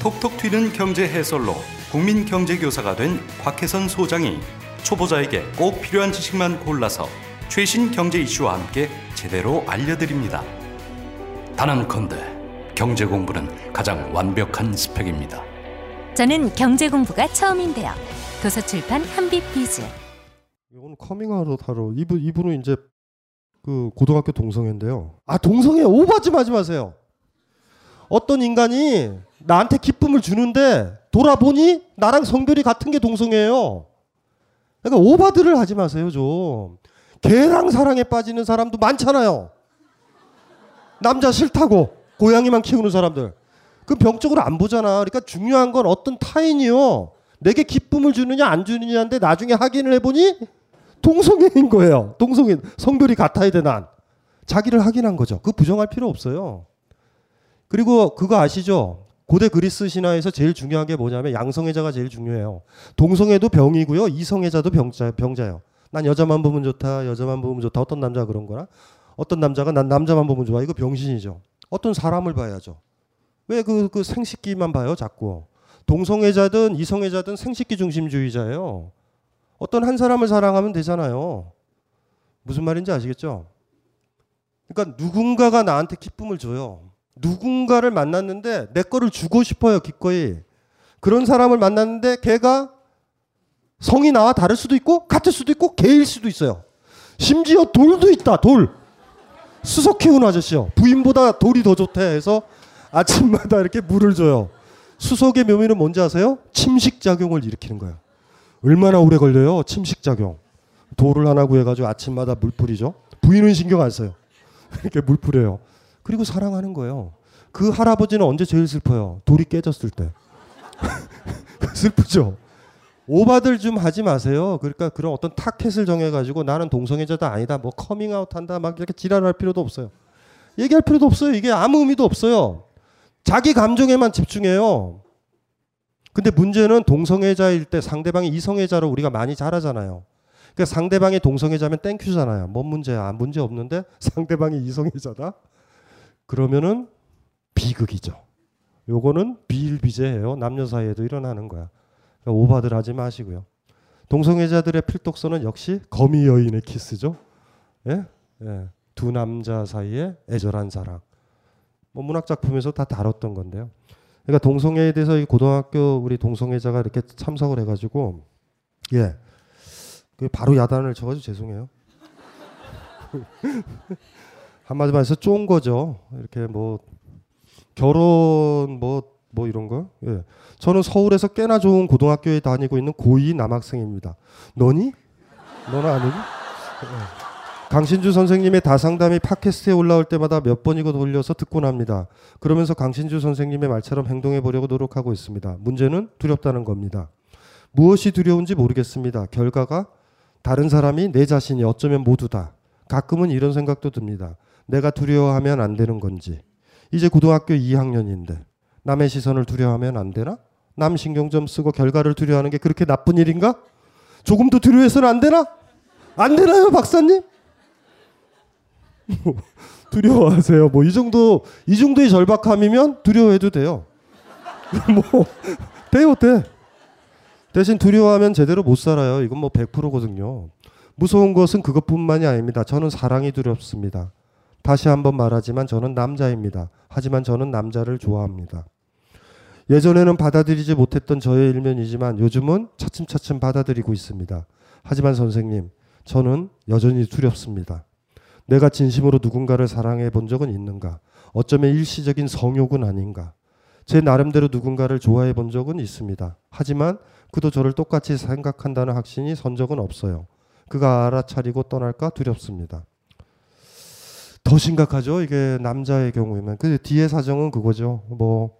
톡톡 튀는 경제 해설로 국민 경제 교사가 된 곽혜선 소장이 초보자에게 꼭 필요한 지식만 골라서 최신 경제 이슈와 함께 제대로 알려드립니다. 단언컨대 경제 공부는 가장 완벽한 스펙입니다. 저는 경제 공부가 처음인데요. 도서출판 한빛비즈. 이건 커밍아웃 하러 이분 이분은 이제 그 고등학교 동성애인데요. 아 동성애 오버하지 마지 마세요. 어떤 인간이 나한테 기쁨을 주는데 돌아보니 나랑 성별이 같은 게 동성애예요. 그러니까 오바들을 하지 마세요 좀. 개랑 사랑에 빠지는 사람도 많잖아요. 남자 싫다고 고양이만 키우는 사람들. 그 병적으로 안 보잖아. 그러니까 중요한 건 어떤 타인이요. 내게 기쁨을 주느냐 안 주느냐인데 나중에 확인을 해보니 동성애인 거예요. 동성애 성별이 같아야 돼 난. 자기를 확인한 거죠. 그 부정할 필요 없어요. 그리고 그거 아시죠? 고대 그리스 신화에서 제일 중요한 게 뭐냐면 양성애자가 제일 중요해요. 동성애도 병이고요. 이성애자도 병자, 병자예요. 난 여자만 보면 좋다. 여자만 보면 좋다. 어떤 남자가 그런 거나 어떤 남자가 난 남자만 보면 좋아. 이거 병신이죠. 어떤 사람을 봐야죠. 왜 그 그 생식기만 봐요, 자꾸. 동성애자든 이성애자든 생식기 중심주의자예요. 어떤 한 사람을 사랑하면 되잖아요. 무슨 말인지 아시겠죠? 그러니까 누군가가 나한테 기쁨을 줘요. 누군가를 만났는데 내 거를 주고 싶어요, 기꺼이. 그런 사람을 만났는데 걔가 성이 나와 다를 수도 있고 같을 수도 있고 개일 수도 있어요. 심지어 돌도 있다, 돌. 수석 키우는 아저씨요. 부인보다 돌이 더 좋대 해서 아침마다 이렇게 물을 줘요. 수석의 묘미는 뭔지 아세요? 침식 작용을 일으키는 거예요. 얼마나 오래 걸려요? 침식 작용. 돌을 하나 구해가지고 아침마다 물 뿌리죠. 부인은 신경 안 써요. 이렇게 물 뿌려요. 그리고 사랑하는 거예요. 그 할아버지는 언제 제일 슬퍼요? 돌이 깨졌을 때. 슬프죠. 오바들 좀 하지 마세요. 그러니까 그런 어떤 타켓을 정해가지고 나는 동성애자다 아니다, 뭐 커밍아웃 한다, 막 이렇게 지랄할 필요도 없어요. 얘기할 필요도 없어요. 이게 아무 의미도 없어요. 자기 감정에만 집중해요. 근데 문제는 동성애자일 때 상대방이 이성애자로 우리가 많이 잘하잖아요. 그러니까 상대방이 동성애자면 thank you잖아요. 뭔 문제야? 문제 없는데 상대방이 이성애자다? 그러면은 비극이죠. 요거는 비일비재예요. 남녀 사이에도 일어나는 거야. 그러니까 오바들 하지 마시고요. 동성애자들의 필독서는 역시 거미 여인의 키스죠. 예? 예. 두 남자 사이에 애절한 사랑. 뭐 문학 작품에서 다 다뤘던 건데요. 그러니까 동성애에 대해서 이 고등학교 우리 동성애자가 이렇게 참석을 해가지고 예, 그 바로 야단을 쳐가지고 죄송해요. 한마디 말해서 쫀 거죠. 이렇게 뭐 결혼 뭐뭐 뭐 이런 거. 예. 저는 서울에서 꽤나 좋은 고등학교에 다니고 있는 고2 남학생입니다. 너니? 너는 아니니? 예. 강신주 선생님의 다상담이 팟캐스트에 올라올 때마다 몇 번이고 돌려서 듣곤 합니다. 그러면서 강신주 선생님의 말처럼 행동해 보려고 노력하고 있습니다. 문제는 두렵다는 겁니다. 무엇이 두려운지 모르겠습니다. 결과가 다른 사람이 내 자신이 어쩌면 모두다. 가끔은 이런 생각도 듭니다. 내가 두려워하면 안 되는 건지. 이제 고등학교 2학년인데 남의 시선을 두려워하면 안 되나? 남 신경 좀 쓰고 결과를 두려워하는 게 그렇게 나쁜 일인가? 조금도 두려워해서는 안 되나? 안 되나요, 박사님? 두려워하세요. 뭐 이 정도 이 정도의 절박함이면 두려워해도 돼요. 뭐 돼요, 돼. 대신 두려워하면 제대로 못 살아요. 이건 뭐 100%거든요. 무서운 것은 그것뿐만이 아닙니다. 저는 사랑이 두렵습니다. 다시 한번 말하지만 저는 남자입니다. 하지만 저는 남자를 좋아합니다. 예전에는 받아들이지 못했던 저의 일면이지만 요즘은 차츰차츰 받아들이고 있습니다. 하지만 선생님, 저는 여전히 두렵습니다. 내가 진심으로 누군가를 사랑해 본 적은 있는가? 어쩌면 일시적인 성욕은 아닌가? 제 나름대로 누군가를 좋아해 본 적은 있습니다. 하지만 그도 저를 똑같이 생각한다는 확신이 선 적은 없어요. 그가 알아차리고 떠날까 두렵습니다. 더 심각하죠. 이게 남자의 경우에는 그 뒤에 사정은 그거죠. 뭐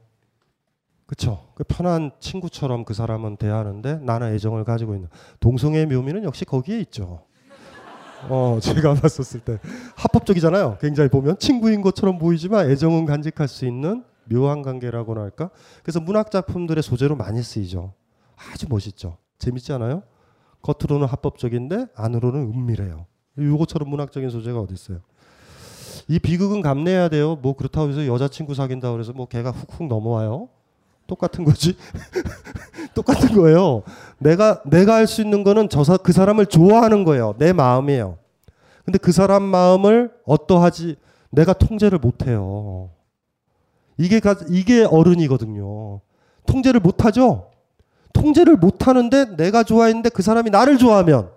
그쵸. 그 편한 친구처럼 그 사람은 대하는데 나는 애정을 가지고 있는 동성애의 묘미는 역시 거기에 있죠. 어, 제가 봤었을 때 합법적이잖아요. 굉장히 보면 친구인 것처럼 보이지만 애정은 간직할 수 있는 묘한 관계라고나 할까? 그래서 문학 작품들의 소재로 많이 쓰이죠. 아주 멋있죠. 재밌지 않아요? 겉으로는 합법적인데 안으로는 은밀해요. 요거처럼 문학적인 소재가 어디 있어요? 이 비극은 감내해야 돼요. 뭐 그렇다고 해서 여자친구 사귄다고 그래서 뭐 걔가 훅훅 넘어와요. 똑같은 거지. 똑같은 거예요. 내가 내가 할 수 있는 거는 저 그 사람을 좋아하는 거예요. 내 마음이에요. 근데 그 사람 마음을 어떠하지 내가 통제를 못 해요. 이게 가, 이게 어른이거든요. 통제를 못 하죠. 통제를 못 하는데 내가 좋아했는데 그 사람이 나를 좋아하면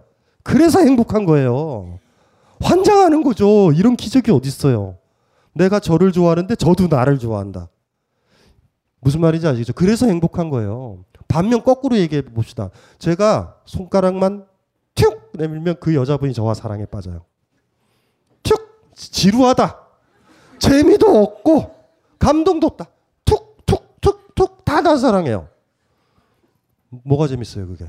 그래서 행복한 거예요. 환장하는 거죠. 이런 기적이 어디 있어요? 내가 저를 좋아하는데 저도 나를 좋아한다. 무슨 말인지 아시죠? 그래서 행복한 거예요. 반면 거꾸로 얘기해 봅시다. 제가 손가락만 툭 내밀면 그 여자분이 저와 사랑에 빠져요. 툭 지루하다. 재미도 없고 감동도 없다. 툭 툭 툭 툭 다 다 사랑해요. 뭐가 재밌어요, 그게?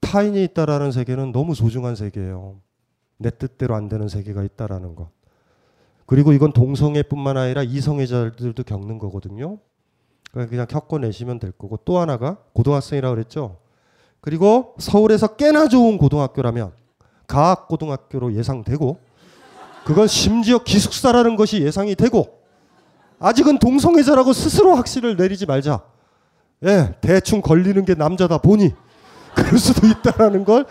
타인이 있다라는 세계는 너무 소중한 세계예요. 내 뜻대로 안 되는 세계가 있다라는 것. 그리고 이건 동성애뿐만 아니라 이성애자들도 겪는 거거든요. 그냥 겪어내시면 될 거고 또 하나가 고등학생이라고 그랬죠. 그리고 서울에서 꽤나 좋은 고등학교라면 가학 고등학교로 예상되고 그건 심지어 기숙사라는 것이 예상이 되고 아직은 동성애자라고 스스로 확신을 내리지 말자. 예, 대충 걸리는 게 남자다 보니 그럴 수도 있다라는 걸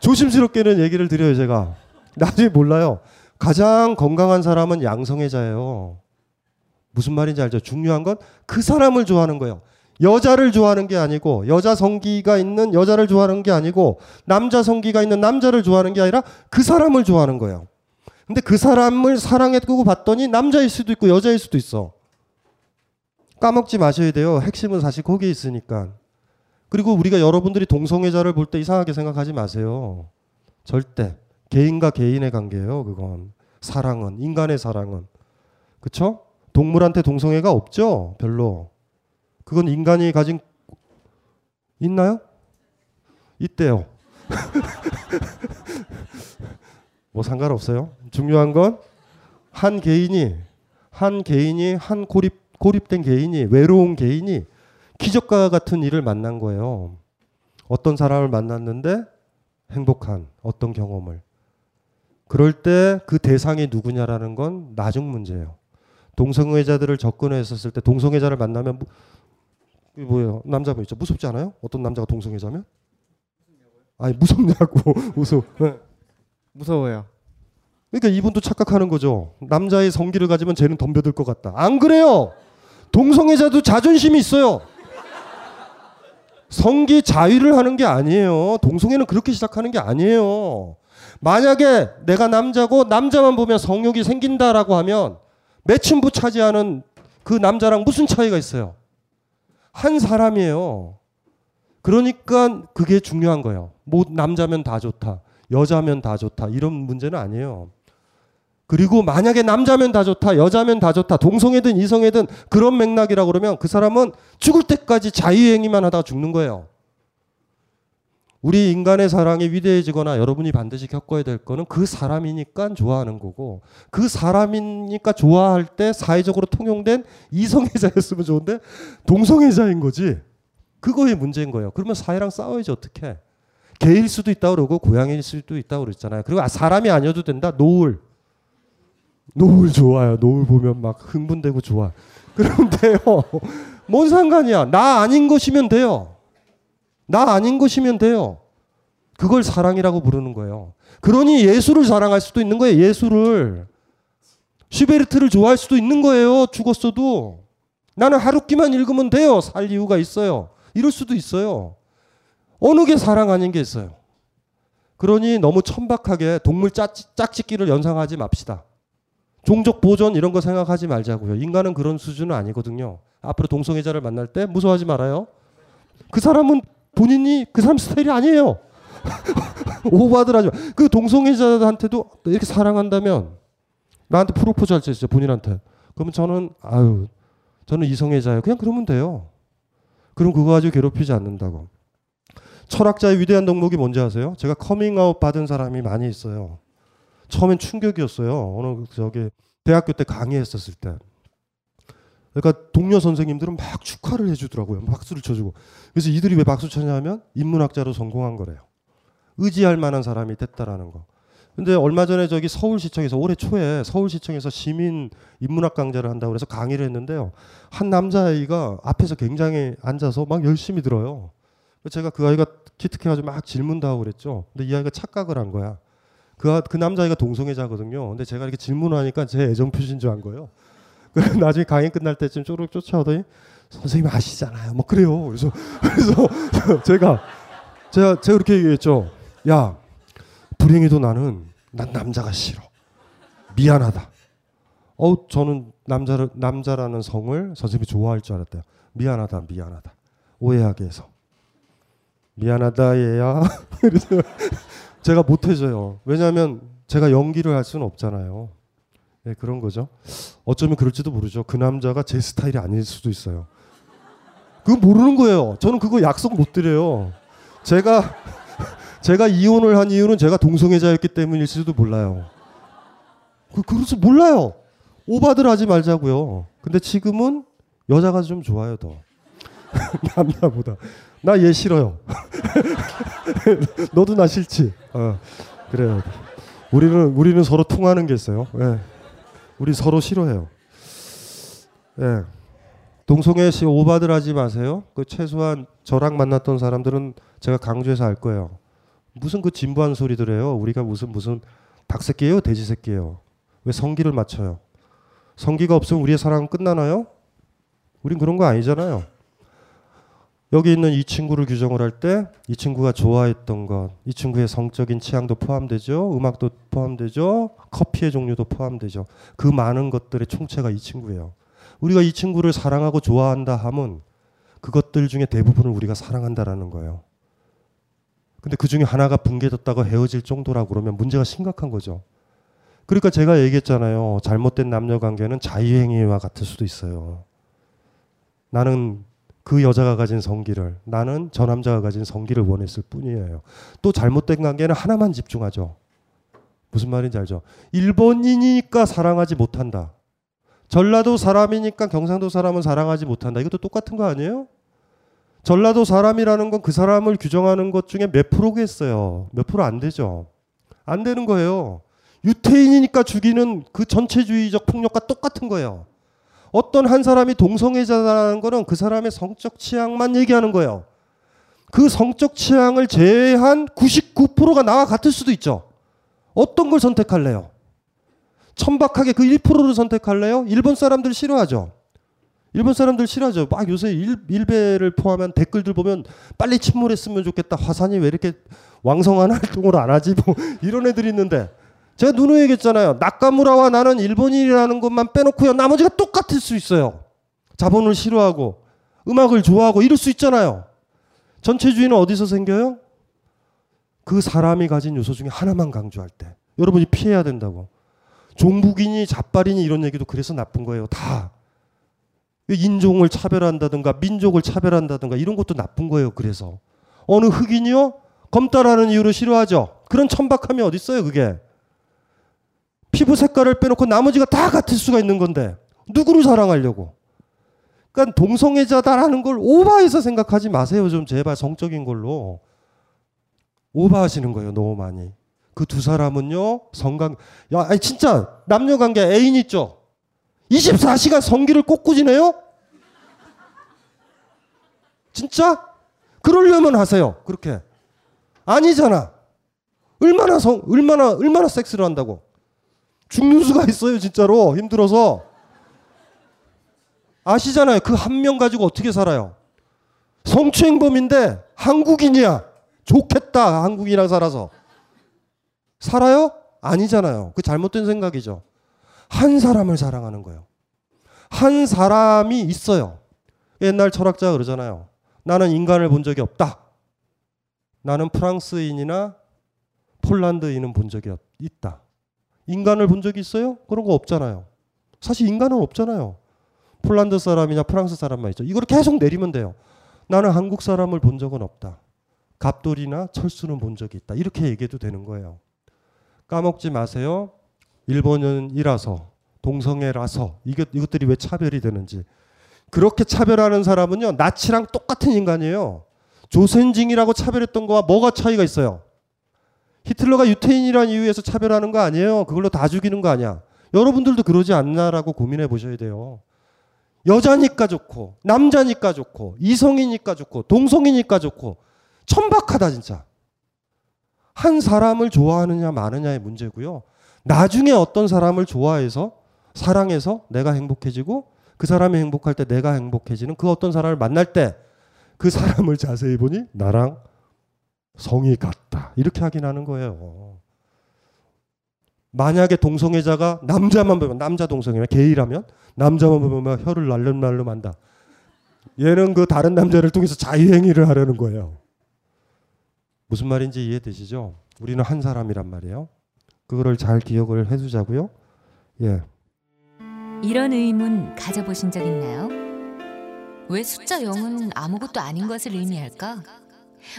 조심스럽게는 얘기를 드려요, 제가. 나중에 몰라요. 가장 건강한 사람은 양성애자예요. 무슨 말인지 알죠? 중요한 건 그 사람을 좋아하는 거예요. 여자를 좋아하는 게 아니고 여자 성기가 있는 여자를 좋아하는 게 아니고 남자 성기가 있는 남자를 좋아하는 게 아니라 그 사람을 좋아하는 거예요. 근데 그 사람을 사랑했고 봤더니 남자일 수도 있고 여자일 수도 있어. 까먹지 마셔야 돼요. 핵심은 사실 거기에 있으니까. 그리고 우리가 여러분들이 동성애자를 볼 때 이상하게 생각하지 마세요. 절대. 개인과 개인의 관계예요, 그건. 사랑은, 인간의 사랑은. 그쵸? 동물한테 동성애가 없죠? 별로. 그건 인간이 가진, 있나요? 있대요. 뭐 상관없어요. 중요한 건 한 개인이, 한 개인이, 한 고립, 고립된 개인이, 외로운 개인이 기적과 같은 일을 만난 거예요. 어떤 사람을 만났는데 행복한 어떤 경험을. 그럴 때 그 대상이 누구냐라는 건 나중 문제예요. 동성애자들을 접근했었을 때 동성애자를 만나면 뭐, 뭐예요? 남자분 있죠. 무섭지 않아요? 어떤 남자가 동성애자면? 아니 무섭냐고 무서. 네. 무서워요. 그러니까 이분도 착각하는 거죠. 남자의 성기를 가지면 쟤는 덤벼들 것 같다. 안 그래요. 동성애자도 자존심이 있어요. 성기 자위를 하는 게 아니에요. 동성애는 그렇게 시작하는 게 아니에요. 만약에 내가 남자고 남자만 보면 성욕이 생긴다라고 하면 매춘부 차지하는 그 남자랑 무슨 차이가 있어요? 한 사람이에요. 그러니까 그게 중요한 거예요. 뭐 남자면 다 좋다. 여자면 다 좋다. 이런 문제는 아니에요. 그리고 만약에 남자면 다 좋다, 여자면 다 좋다, 동성애든 이성애든 그런 맥락이라고 그러면 그 사람은 죽을 때까지 자유행위만 하다가 죽는 거예요. 우리 인간의 사랑이 위대해지거나 여러분이 반드시 겪어야 될 거는 그 사람이니까 좋아하는 거고 그 사람이니까 좋아할 때 사회적으로 통용된 이성애자였으면 좋은데 동성애자인 거지. 그거의 문제인 거예요. 그러면 사회랑 싸워야지 어떻게? 개일 수도 있다 그러고 고양이일 수도 있다 그랬잖아요. 그리고 아, 사람이 아니어도 된다. 노을. 노을 좋아요. 노을 보면 막 흥분되고 좋아. 그런데요. 뭔 상관이야. 나 아닌 것이면 돼요. 나 아닌 것이면 돼요. 그걸 사랑이라고 부르는 거예요. 그러니 예술을 사랑할 수도 있는 거예요. 예술을. 슈베르트를 좋아할 수도 있는 거예요. 죽었어도. 나는 하루끼만 읽으면 돼요. 살 이유가 있어요. 이럴 수도 있어요. 어느 게 사랑 아닌 게 있어요. 그러니 너무 천박하게 동물 짝짓기를 연상하지 맙시다. 종족 보존 이런 거 생각하지 말자고요. 인간은 그런 수준은 아니거든요. 앞으로 동성애자를 만날 때 무서워하지 말아요. 그 사람은 본인이 그 사람 스타일이 아니에요. 오버하더라죠. 그 동성애자한테도 이렇게 사랑한다면 나한테 프로포즈 할수 있어요. 본인한테. 그러면 저는 아유 저는 이성애자예요. 그냥 그러면 돼요. 그럼 그거 가지고 괴롭히지 않는다고. 철학자의 위대한 덕목이 뭔지 아세요? 제가 커밍아웃 받은 사람이 많이 있어요. 처음엔 충격이었어요. 어느 저기 대학교 때 강의했었을 때. 그러니까 동료 선생님들은 막 축하를 해주더라고요. 박수를 쳐주고. 그래서 이들이 왜 박수 쳤냐면 인문학자로 성공한 거래요. 의지할 만한 사람이 됐다라는 거. 근데 얼마 전에 저기 서울시청에서 올해 초에 서울시청에서 시민 인문학 강좌를 한다고 그래서 강의를 했는데요. 한 남자아이가 앞에서 굉장히 앉아서 막 열심히 들어요. 제가 그 아이가 기특해가지고 막 질문도 하고 그랬죠. 근데 이 아이가 착각을 한 거야. 그, 아, 그 남자아이가 동성애자거든요. 근데 제가 이렇게 질문하니까 제 애정 표시인 줄 안 거예요. 그래서 나중에 강의 끝날 때쯤 쪼르륵 쫓아오더니 선생님 아시잖아요. 뭐 그래요. 그래서 그래서 제가 제가 제가 그렇게 얘기했죠. 야 불행히도 나는 난 남자가 싫어. 미안하다. 어 저는 남자를 남자라는 성을 선생님이 좋아할 줄 알았대요. 미안하다 미안하다 오해하게 해서 미안하다 얘야. 그래서 제가 못해줘요. 왜냐하면 제가 연기를 할 수는 없잖아요. 네, 그런 거죠. 어쩌면 그럴지도 모르죠. 그 남자가 제 스타일이 아닐 수도 있어요. 그거 모르는 거예요. 저는 그거 약속 못 드려요. 제가 제가 이혼을 한 이유는 제가 동성애자였기 때문일 수도 몰라요. 그 그래서 몰라요. 오바들 하지 말자고요. 근데 지금은 여자가 좀 좋아요 더 남자보다. 나 얘 싫어요. 너도 나 싫지. 어, 그래요. 우리는 우리는 서로 통하는 게 있어요. 예. 우리 서로 싫어해요. 예. 동성애 씨 오바들 하지 마세요. 그 최소한 저랑 만났던 사람들은 제가 강조해서 알 거예요. 무슨 그 진부한 소리들 해요. 우리가 무슨 무슨 닭 새끼예요, 돼지 새끼예요. 왜 성기를 맞춰요? 성기가 없으면 우리의 사랑은 끝나나요? 우린 그런 거 아니잖아요. 여기 있는 이 친구를 규정을 할 때 이 친구가 좋아했던 것, 이 친구의 성적인 취향도 포함되죠. 음악도 포함되죠. 커피의 종류도 포함되죠. 그 많은 것들의 총체가 이 친구예요. 우리가 이 친구를 사랑하고 좋아한다 하면 그것들 중에 대부분을 우리가 사랑한다라는 거예요. 근데 그 중에 하나가 붕괴됐다고 헤어질 정도라고 그러면 문제가 심각한 거죠. 그러니까 제가 얘기했잖아요. 잘못된 남녀 관계는 자유행위와 같을 수도 있어요. 나는 그 여자가 가진 성기를 나는 저 남자가 가진 성기를 원했을 뿐이에요. 또 잘못된 관계는 하나만 집중하죠. 무슨 말인지 알죠? 일본인이니까 사랑하지 못한다. 전라도 사람이니까 경상도 사람은 사랑하지 못한다. 이것도 똑같은 거 아니에요? 전라도 사람이라는 건 그 사람을 규정하는 것 중에 몇 프로겠어요? 몇 프로 안 되죠. 안 되는 거예요. 유태인이니까 죽이는 그 전체주의적 폭력과 똑같은 거예요. 어떤 한 사람이 동성애자라는 거는 그 사람의 성적 취향만 얘기하는 거예요. 그 성적 취향을 제외한 99%가 나와 같을 수도 있죠. 어떤 걸 선택할래요? 천박하게 그 1%를 선택할래요? 일본 사람들 싫어하죠. 일본 사람들 싫어하죠. 막 요새 일, 일베를 포함한 댓글들 보면 빨리 침몰했으면 좋겠다. 화산이 왜 이렇게 왕성한 활동을 안 하지? 뭐 이런 애들이 있는데 제가 누누이 얘기했잖아요. 나카무라와 나는 일본인이라는 것만 빼놓고요. 나머지가 똑같을 수 있어요. 자본을 싫어하고 음악을 좋아하고 이럴 수 있잖아요. 전체주의는 어디서 생겨요? 그 사람이 가진 요소 중에 하나만 강조할 때. 여러분이 피해야 된다고. 종북이니 잡발이니 이런 얘기도 그래서 나쁜 거예요. 다. 인종을 차별한다든가 민족을 차별한다든가 이런 것도 나쁜 거예요. 그래서. 어느 흑인이요? 검다라는 이유로 싫어하죠. 그런 천박함이 어디 있어요, 그게. 피부 색깔을 빼놓고 나머지가 다 같을 수가 있는 건데 누구를 사랑하려고? 그러니까 동성애자다라는 걸 오바해서 생각하지 마세요. 좀 제발 성적인 걸로 오바하시는 거예요. 너무 많이. 그 두 사람은요 성관 야 아니 진짜 남녀 관계 애인 있죠. 24시간 성기를 꽂꾸지네요. 진짜? 그러려면 하세요. 그렇게 아니잖아. 얼마나 성 얼마나 얼마나 섹스를 한다고? 죽는 수가 있어요, 진짜로. 힘들어서. 아시잖아요. 그 한 명 가지고 어떻게 살아요? 성추행범인데 한국인이야. 좋겠다. 한국인이랑 살아서. 살아요? 아니잖아요. 그 잘못된 생각이죠. 한 사람을 사랑하는 거예요. 한 사람이 있어요. 옛날 철학자가 그러잖아요. 나는 인간을 본 적이 없다. 나는 프랑스인이나 폴란드인은 본 적이 없- 있다. 인간을 본 적이 있어요? 그런 거 없잖아요. 사실 인간은 없잖아요. 폴란드 사람이냐 프랑스 사람만 있죠. 이걸 계속 내리면 돼요. 나는 한국 사람을 본 적은 없다. 갑돌이나 철수는 본 적이 있다. 이렇게 얘기해도 되는 거예요. 까먹지 마세요. 일본인이라서 동성애라서 이것 이것들이 왜 차별이 되는지. 그렇게 차별하는 사람은요 나치랑 똑같은 인간이에요. 조센징이라고 차별했던 거와 뭐가 차이가 있어요? 히틀러가 유태인이라는 이유에서 차별하는 거 아니에요. 그걸로 다 죽이는 거 아니야. 여러분들도 그러지 않나라고 고민해 보셔야 돼요. 여자니까 좋고 남자니까 좋고 이성이니까 좋고 동성이니까 좋고 천박하다 진짜. 한 사람을 좋아하느냐 마느냐의 문제고요. 나중에 어떤 사람을 좋아해서 사랑해서 내가 행복해지고 그 사람이 행복할 때 내가 행복해지는 그 어떤 사람을 만날 때 그 사람을 자세히 보니 나랑 성이 같다. 이렇게 확인하는 거예요. 만약에 동성애자가 남자만 보면 남자 동성애면 게이라면 남자만 보면 혀를 날름날름 한다. 얘는 그 다른 남자를 통해서 자유행위를 하려는 거예요. 무슨 말인지 이해되시죠? 우리는 한 사람이란 말이에요. 그거를 잘 기억을 해두자고요. 예. 이런 의문 가져보신 적 있나요? 왜 숫자 0은 아무것도 아닌 것을 의미할까?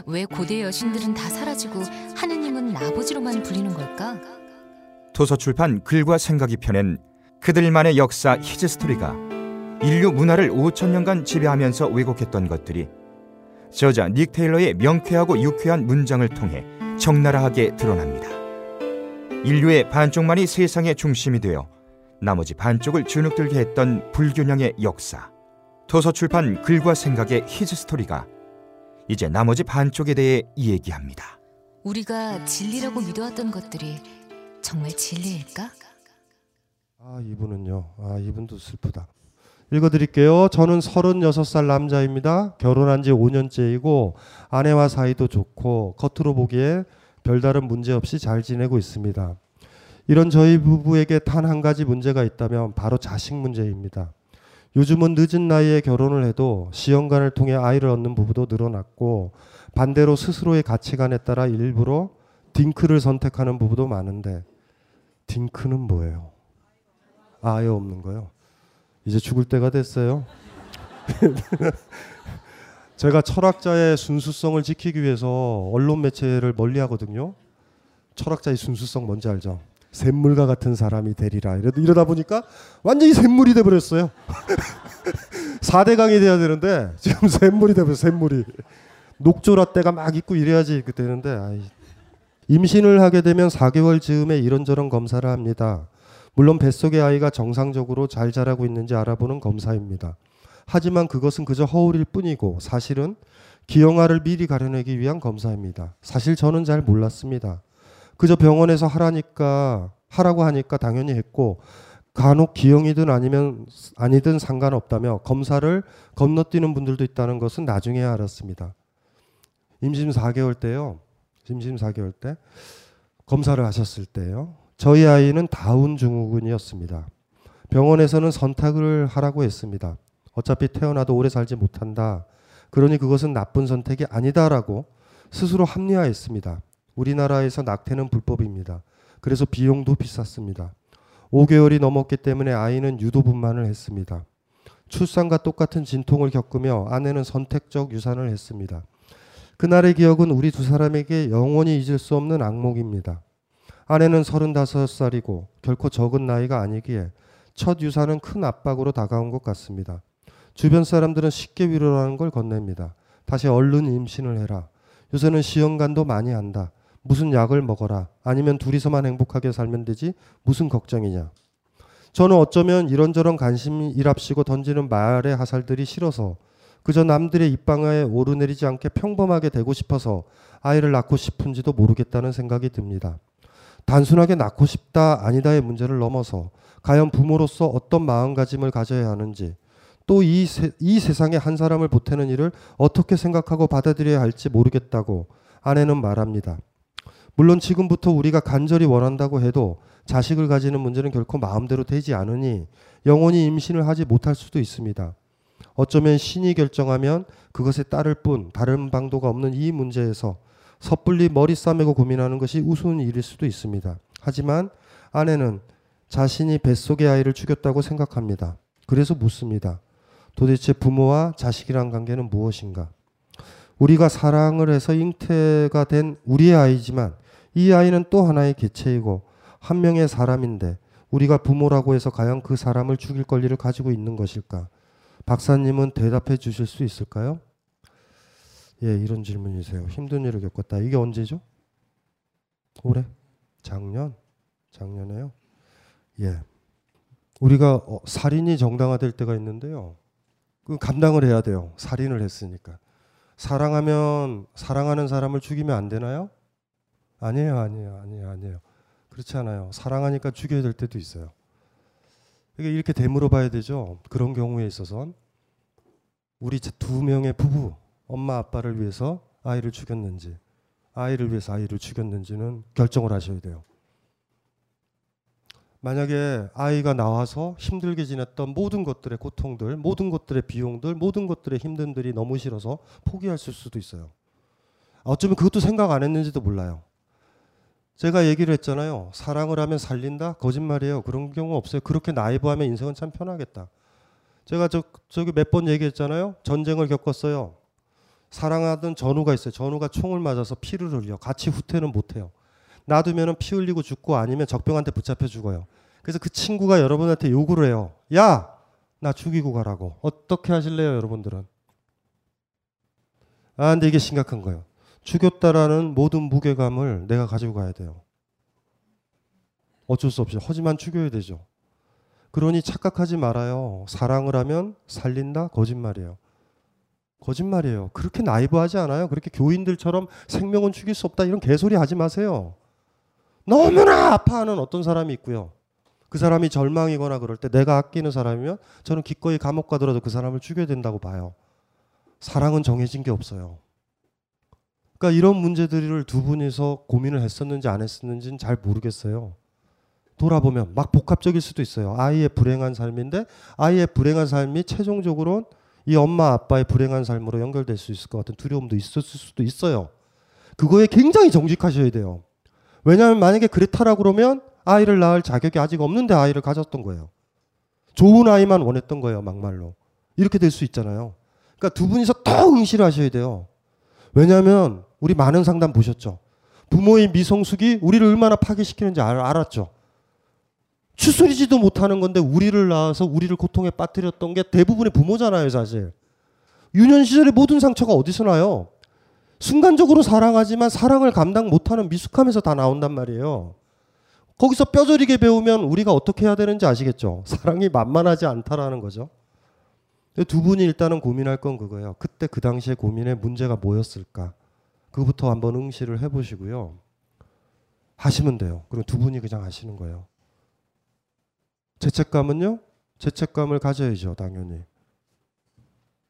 왜 고대 여신들은 다 사라지고 하느님은 아버지로만 불리는 걸까? 도서출판 글과 생각이 펴낸 그들만의 역사 히즈 스토리가 인류 문화를 5천 년간 지배하면서 왜곡했던 것들이 저자 닉 테일러의 명쾌하고 유쾌한 문장을 통해 적나라하게 드러납니다. 인류의 반쪽만이 세상의 중심이 되어 나머지 반쪽을 주눅들게 했던 불균형의 역사. 도서출판 글과 생각의 히즈 스토리가 이제 나머지 반쪽에 대해 이야기합니다. 우리가 진리라고 믿어왔던 것들이 정말 진리일까? 아 이분은요. 아 이분도 슬프다. 읽어드릴게요. 저는 36살 남자입니다. 결혼한 지 5년째이고 아내와 사이도 좋고 겉으로 보기에 별다른 문제 없이 잘 지내고 있습니다. 이런 저희 부부에게 단 한 가지 문제가 있다면 바로 자식 문제입니다. 요즘은 늦은 나이에 결혼을 해도 시험관을 통해 아이를 얻는 부부도 늘어났고 반대로 스스로의 가치관에 따라 일부러 딩크를 선택하는 부부도 많은데 딩크는 뭐예요? 아예 없는 거요. 이제 죽을 때가 됐어요. 제가 철학자의 순수성을 지키기 위해서 언론 매체를 멀리 하거든요. 철학자의 순수성 뭔지 알죠? 샘물과 같은 사람이 되리라. 이러다, 보니까 완전히 샘물이 돼버렸어요. 4대강이 돼야 되는데 지금 샘물이 돼버렸어요. 샘물이. 녹조라떼가 막 있고 이래야지 그 되는데 아이. 임신을 하게 되면 4개월 즈음에 이런저런 검사를 합니다. 물론 뱃속의 아이가 정상적으로 잘 자라고 있는지 알아보는 검사입니다. 하지만 그것은 그저 허울일 뿐이고 사실은 기형아를 미리 가려내기 위한 검사입니다. 사실 저는 잘 몰랐습니다. 그저 병원에서 하라니까 하라고 하니까 당연히 했고 간혹 기형이든 아니면 아니든 상관없다며 검사를 건너뛰는 분들도 있다는 것은 나중에 알았습니다. 임신 4개월 때요. 임신 4개월 때 검사를 하셨을 때요. 저희 아이는 다운 증후군이었습니다. 병원에서는 선택을 하라고 했습니다. 어차피 태어나도 오래 살지 못한다. 그러니 그것은 나쁜 선택이 아니다라고 스스로 합리화했습니다. 우리나라에서 낙태는 불법입니다. 그래서 비용도 비쌌습니다. 5개월이 넘었기 때문에 아이는 유도분만을 했습니다. 출산과 똑같은 진통을 겪으며 아내는 선택적 유산을 했습니다. 그날의 기억은 우리 두 사람에게 영원히 잊을 수 없는 악몽입니다. 아내는 35살이고 결코 적은 나이가 아니기에 첫 유산은 큰 압박으로 다가온 것 같습니다. 주변 사람들은 쉽게 위로라는 걸 건넵니다. 다시 얼른 임신을 해라. 요새는 시험관도 많이 한다. 무슨 약을 먹어라. 아니면 둘이서만 행복하게 살면 되지. 무슨 걱정이냐. 저는 어쩌면 이런저런 관심이 일합시고 던지는 말의 하살들이 싫어서 그저 남들의 입방아에 오르내리지 않게 평범하게 되고 싶어서 아이를 낳고 싶은지도 모르겠다는 생각이 듭니다. 단순하게 낳고 싶다 아니다의 문제를 넘어서 과연 부모로서 어떤 마음가짐을 가져야 하는지 또이 이 세상에 한 사람을 보태는 일을 어떻게 생각하고 받아들여야 할지 모르겠다고 아내는 말합니다. 물론 지금부터 우리가 간절히 원한다고 해도 자식을 가지는 문제는 결코 마음대로 되지 않으니 영원히 임신을 하지 못할 수도 있습니다. 어쩌면 신이 결정하면 그것에 따를 뿐 다른 방도가 없는 이 문제에서 섣불리 머리 싸매고 고민하는 것이 우스운 일일 수도 있습니다. 하지만 아내는 자신이 뱃속의 아이를 죽였다고 생각합니다. 그래서 묻습니다. 도대체 부모와 자식이란 관계는 무엇인가? 우리가 사랑을 해서 잉태가 된 우리의 아이지만 이 아이는 또 하나의 개체이고 한 명의 사람인데 우리가 부모라고 해서 과연 그 사람을 죽일 권리를 가지고 있는 것일까? 박사님은 대답해 주실 수 있을까요? 예, 이런 질문이세요. 힘든 일을 겪었다. 이게 언제죠? 올해? 작년? 작년에요? 예. 우리가 어, 살인이 정당화될 때가 있는데요. 그 감당을 해야 돼요. 살인을 했으니까. 사랑하면 사랑하는 사람을 죽이면 안 되나요? 아니에요, 아니에요, 아니에요, 아니에요. 그렇지 않아요. 사랑하니까 죽여야 될 때도 있어요. 이게 이렇게 되물어 봐야 되죠. 그런 경우에 있어선 우리 두 명의 부부, 엄마 아빠를 위해서 아이를 죽였는지, 아이를 위해서 아이를 죽였는지는 결정을 하셔야 돼요. 만약에 아이가 나와서 힘들게 지냈던 모든 것들의 고통들, 모든 것들의 비용들, 모든 것들의 힘든들이 너무 싫어서 포기했을 수도 있어요. 어쩌면 그것도 생각 안 했는지도 몰라요. 제가 얘기를 했잖아요. 사랑을 하면 살린다? 거짓말이에요. 그런 경우 없어요. 그렇게 나이브하면 인생은 참 편하겠다. 제가 저, 저기 몇 번 얘기했잖아요. 전쟁을 겪었어요. 사랑하던 전우가 있어요. 전우가 총을 맞아서 피를 흘려. 같이 후퇴는 못해요. 놔두면 피 흘리고 죽고 아니면 적병한테 붙잡혀 죽어요. 그래서 그 친구가 여러분한테 요구를 해요. 야! 나 죽이고 가라고. 어떻게 하실래요, 여러분들은? 아, 근데 이게 심각한 거예요. 죽였다라는 모든 무게감을 내가 가지고 가야 돼요. 어쩔 수 없이. 하지만 죽여야 되죠. 그러니 착각하지 말아요. 사랑을 하면 살린다? 거짓말이에요. 거짓말이에요. 그렇게 나이브하지 않아요. 그렇게 교인들처럼 생명은 죽일 수 없다. 이런 개소리 하지 마세요. 너무나 아파하는 어떤 사람이 있고요. 그 사람이 절망이거나 그럴 때 내가 아끼는 사람이면 저는 기꺼이 감옥 가더라도 그 사람을 죽여야 된다고 봐요. 사랑은 정해진 게 없어요. 그러니까 이런 문제들을 두 분이서 고민을 했었는지 안 했었는지는 잘 모르겠어요. 돌아보면 막 복합적일 수도 있어요. 아이의 불행한 삶인데 아이의 불행한 삶이 최종적으로는 이 엄마 아빠의 불행한 삶으로 연결될 수 있을 것 같은 두려움도 있었을 수도 있어요. 그거에 굉장히 정직하셔야 돼요. 왜냐하면 만약에 그랬다라 그러면 아이를 낳을 자격이 아직 없는데 아이를 가졌던 거예요. 좋은 아이만 원했던 거예요, 막말로. 이렇게 될 수 있잖아요. 그러니까 두 분이서 더 응시를 하셔야 돼요. 왜냐하면 우리 많은 상담 보셨죠. 부모의 미성숙이 우리를 얼마나 파괴시키는지 알, 알았죠. 추스리지도 못하는 건데 우리를 낳아서 우리를 고통에 빠뜨렸던 게 대부분의 부모잖아요, 사실. 유년 시절의 모든 상처가 어디서 나요? 순간적으로 사랑하지만 사랑을 감당 못하는 미숙함에서 다 나온단 말이에요. 거기서 뼈저리게 배우면 우리가 어떻게 해야 되는지 아시겠죠? 사랑이 만만하지 않다라는 거죠. 두 분이 일단은 고민할 건 그거예요. 그때 그 당시에 고민의 문제가 뭐였을까? 그부터 한번 응시를 해보시고요. 하시면 돼요. 그리고 두 분이 그냥 하시는 거예요. 죄책감은요? 죄책감을 가져야죠, 당연히.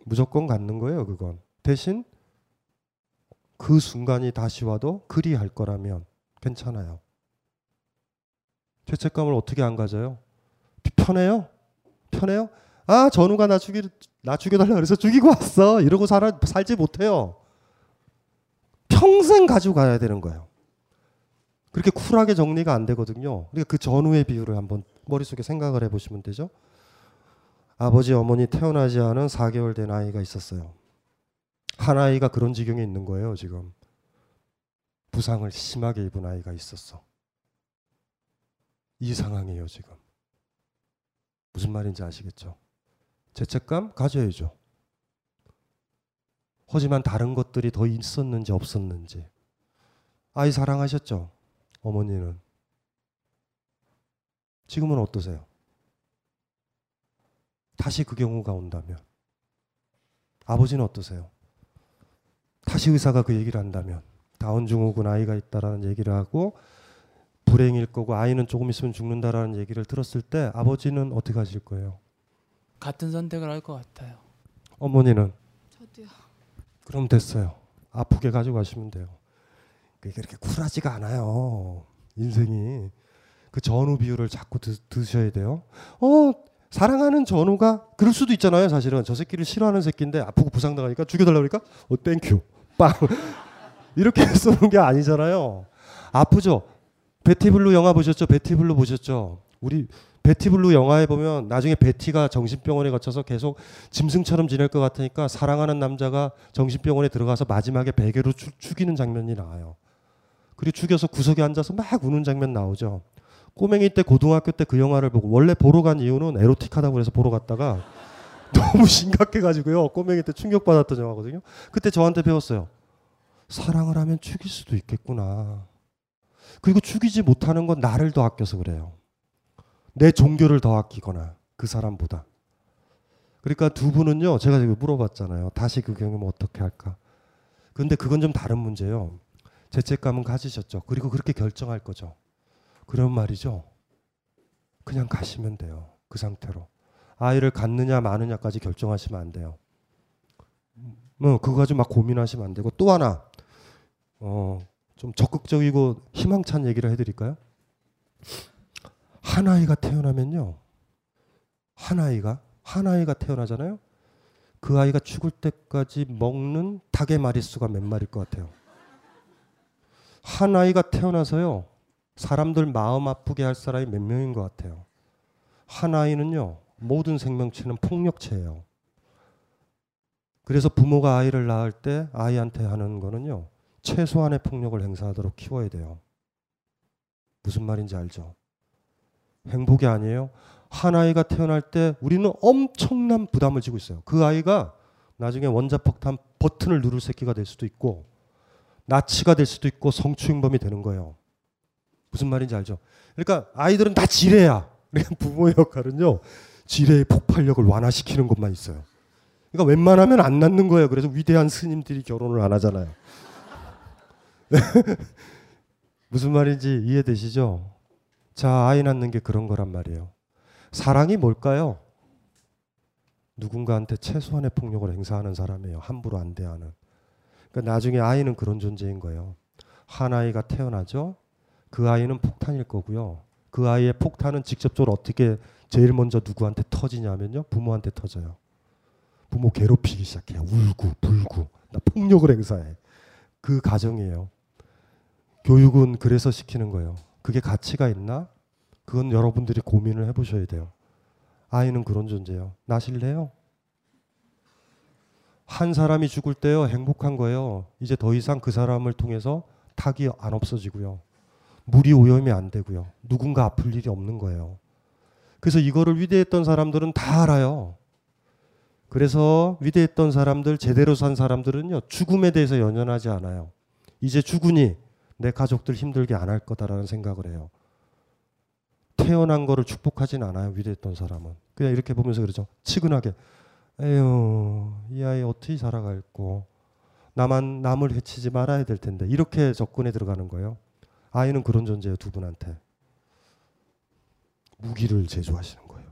무조건 갖는 거예요, 그건. 대신 그 순간이 다시 와도 그리 할 거라면 괜찮아요. 죄책감을 어떻게 안 가져요? 편해요? 편해요? 아, 전우가 나 죽이 나 죽여달라 그래서 죽이고 왔어. 이러고 살아, 살지 못해요. 평생 가지고 가야 되는 거예요. 그렇게 쿨하게 정리가 안 되거든요. 그러니까 그 전후의 비율을 한번 머릿속에 생각을 해보시면 되죠. 아버지, 어머니 태어나지 않은 4개월 된 아이가 있었어요. 한 아이가 그런 지경에 있는 거예요, 지금. 부상을 심하게 입은 아이가 있었어. 이 상황이에요, 지금. 무슨 말인지 아시겠죠? 죄책감 가져야죠. 하지만 다른 것들이 더 있었는지 없었는지. 아이 사랑하셨죠? 어머니는. 지금은 어떠세요? 다시 그 경우가 온다면. 아버지는 어떠세요? 다시 의사가 그 얘기를 한다면 다운 증후군 아이가 있다라는 얘기를 하고 불행일 거고 아이는 조금 있으면 죽는다라는 얘기를 들었을 때 아버지는 어떻게 하실 거예요? 같은 선택을 할 것 같아요. 어머니는 저도요. 그럼 됐어요. 아프게 가지고 가시면 돼요. 그게 그렇게 쿨하지가 않아요. 인생이 그 전우 비유를 자꾸 드, 드셔야 돼요. 어 사랑하는 전우가 그럴 수도 있잖아요. 사실은 저 새끼를 싫어하는 새끼인데 아프고 부상당하니까 죽여달라고 그러니까 어 thank you 빵 이렇게 쏘는 게 아니잖아요. 아프죠. 베티블루 영화 보셨죠? 베티블루 보셨죠? 우리 베티블루 영화에 보면 나중에 베티가 정신병원에 거쳐서 계속 짐승처럼 지낼 것 같으니까 사랑하는 남자가 정신병원에 들어가서 마지막에 베개로 추, 죽이는 장면이 나와요. 그리고 죽여서 구석에 앉아서 막 우는 장면 나오죠. 꼬맹이 때 고등학교 때 그 영화를 보고 원래 보러 간 이유는 에로틱하다고 그래서 보러 갔다가 너무 심각해가지고요. 꼬맹이 때 충격받았던 영화거든요. 그때 저한테 배웠어요. 사랑을 하면 죽일 수도 있겠구나. 그리고 죽이지 못하는 건 나를 더 아껴서 그래요. 내 종교를 더 아끼거나 그 사람보다. 그러니까 두 분은요, 제가 지금 물어봤잖아요. 다시 그 경험 어떻게 할까? 근데 그건 좀 다른 문제요. 죄책감은 가지셨죠. 그리고 그렇게 결정할 거죠. 그런 말이죠. 그냥 가시면 돼요. 그 상태로. 아이를 갖느냐 마느냐까지 결정하시면 안 돼요. 뭐 그거 가지고 막 고민하시면 안 되고 또 하나 어, 좀 적극적이고 희망찬 얘기를 해드릴까요? 한 아이가 태어나면요, 한 아이가 한 아이가 태어나잖아요. 그 아이가 죽을 때까지 먹는 닭의 마리수가 몇 마리일 것 같아요. 한 아이가 태어나서요, 사람들 마음 아프게 할 사람이 몇 명인 것 같아요. 한 아이는요, 모든 생명체는 폭력체예요. 그래서 부모가 아이를 낳을 때 아이한테 하는 거는요, 최소한의 폭력을 행사하도록 키워야 돼요. 무슨 말인지 알죠? 행복이 아니에요. 한 아이가 태어날 때 우리는 엄청난 부담을 지고 있어요. 그 아이가 나중에 원자폭탄 버튼을 누를 새끼가 될 수도 있고 나치가 될 수도 있고 성추행범이 되는 거예요. 무슨 말인지 알죠? 그러니까 아이들은 다 지뢰야. 그러니까 부모의 역할은요. 지뢰의 폭발력을 완화시키는 것만 있어요. 그러니까 웬만하면 안 낳는 거예요. 그래서 위대한 스님들이 결혼을 안 하잖아요. 무슨 말인지 이해되시죠? 자, 아이 낳는 게 그런 거란 말이에요. 사랑이 뭘까요? 누군가한테 최소한의 폭력을 행사하는 사람이에요. 함부로 안 대하는. 그러니까 나중에 아이는 그런 존재인 거예요. 한 아이가 태어나죠. 그 아이는 폭탄일 거고요. 그 아이의 폭탄은 직접적으로 어떻게 제일 먼저 누구한테 터지냐면요. 부모한테 터져요. 부모 괴롭히기 시작해요. 울고 불고 나 폭력을 행사해. 그 가정이에요. 교육은 그래서 시키는 거예요. 그게 가치가 있나? 그건 여러분들이 고민을 해보셔야 돼요. 아이는 그런 존재예요. 나실래요? 한 사람이 죽을 때요 행복한 거예요. 이제 더 이상 그 사람을 통해서 탁이 안 없어지고요. 물이 오염이 안 되고요. 누군가 아플 일이 없는 거예요. 그래서 이거를 위대했던 사람들은 다 알아요. 그래서 위대했던 사람들, 제대로 산 사람들은요, 죽음에 대해서 연연하지 않아요. 이제 죽으니 내 가족들 힘들게 안 할 거다라는 생각을 해요. 태어난 거를 축복하진 않아요. 위대했던 사람은. 그냥 이렇게 보면서 그러죠. 치근하게. 에휴, 이 아이 어떻게 살아갈고. 나만 남을 해치지 말아야 될 텐데. 이렇게 접근해 들어가는 거예요. 아이는 그런 존재예요. 두 분한테. 무기를 제조하시는 거예요.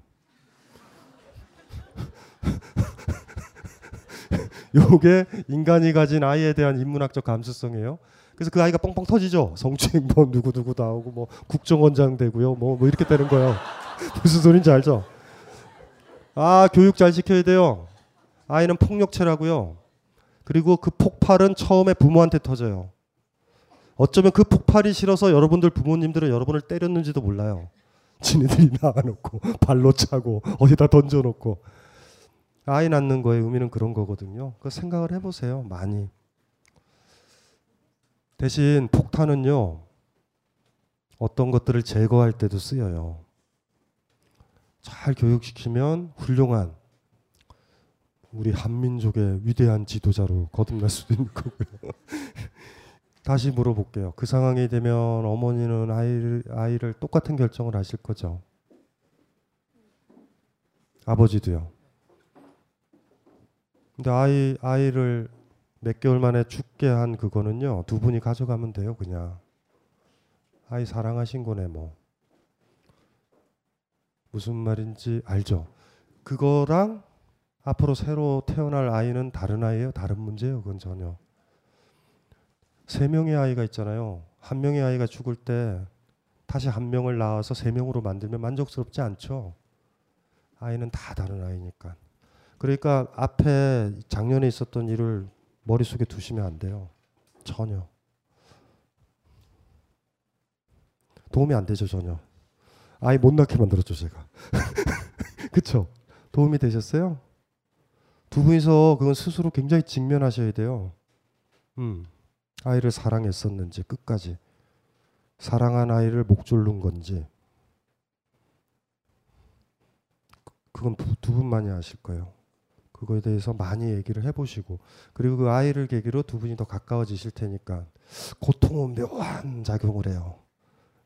요게 인간이 가진 아이에 대한 인문학적 감수성이에요. 그래서 그 아이가 뻥뻥 터지죠. 성추행범 누구 누구 나오고 뭐 국정원장 되고요. 뭐, 뭐 이렇게 되는 거예요. 무슨 소린지 알죠? 아 교육 잘 시켜야 돼요. 아이는 폭력체라고요. 그리고 그 폭발은 처음에 부모한테 터져요. 어쩌면 그 폭발이 싫어서 여러분들 부모님들은 여러분을 때렸는지도 몰라요. 지네들이 나가놓고 발로 차고 어디다 던져놓고 아이 낳는 거의 의미는 그런 거거든요. 그 생각을 해보세요. 많이. 대신 폭탄은요, 어떤 것들을 제거할 때도 쓰여요. 잘 교육시키면 훌륭한 우리 한민족의 위대한 지도자로 거듭날 수도 있는 거고요. 다시 물어볼게요. 그 상황이 되면 어머니는 아이를, 아이를 똑같은 결정을 하실 거죠. 아버지도요. 근데 아이, 아이를 몇 개월 만에 죽게 한 그거는요 두 분이 가져가면 돼요 그냥. 아이 사랑하신 거네 뭐. 무슨 말인지 알죠? 그거랑 앞으로 새로 태어날 아이는 다른 아이예요? 다른 문제예요 그건 전혀. 세 명의 아이가 있잖아요. 한 명의 아이가 죽을 때 다시 한 명을 낳아서 세 명으로 만들면 만족스럽지 않죠. 아이는 다 다른 아이니까. 그러니까 앞에 작년에 있었던 일을 머릿속에 두시면 안 돼요. 전혀. 도움이 안 되죠, 전혀. 아이 못 낳게 만들었죠, 제가. 그쵸? 도움이 되셨어요? 두 분이서 그건 스스로 굉장히 직면하셔야 돼요. 음. 아이를 사랑했었는지, 끝까지. 사랑한 아이를 목졸른 건지. 그, 그건 두 분만이 아실 거예요. 그거에 대해서 많이 얘기를 해보시고 그리고 그 아이를 계기로 두 분이 더 가까워지실 테니까 고통은 묘한 작용을 해요.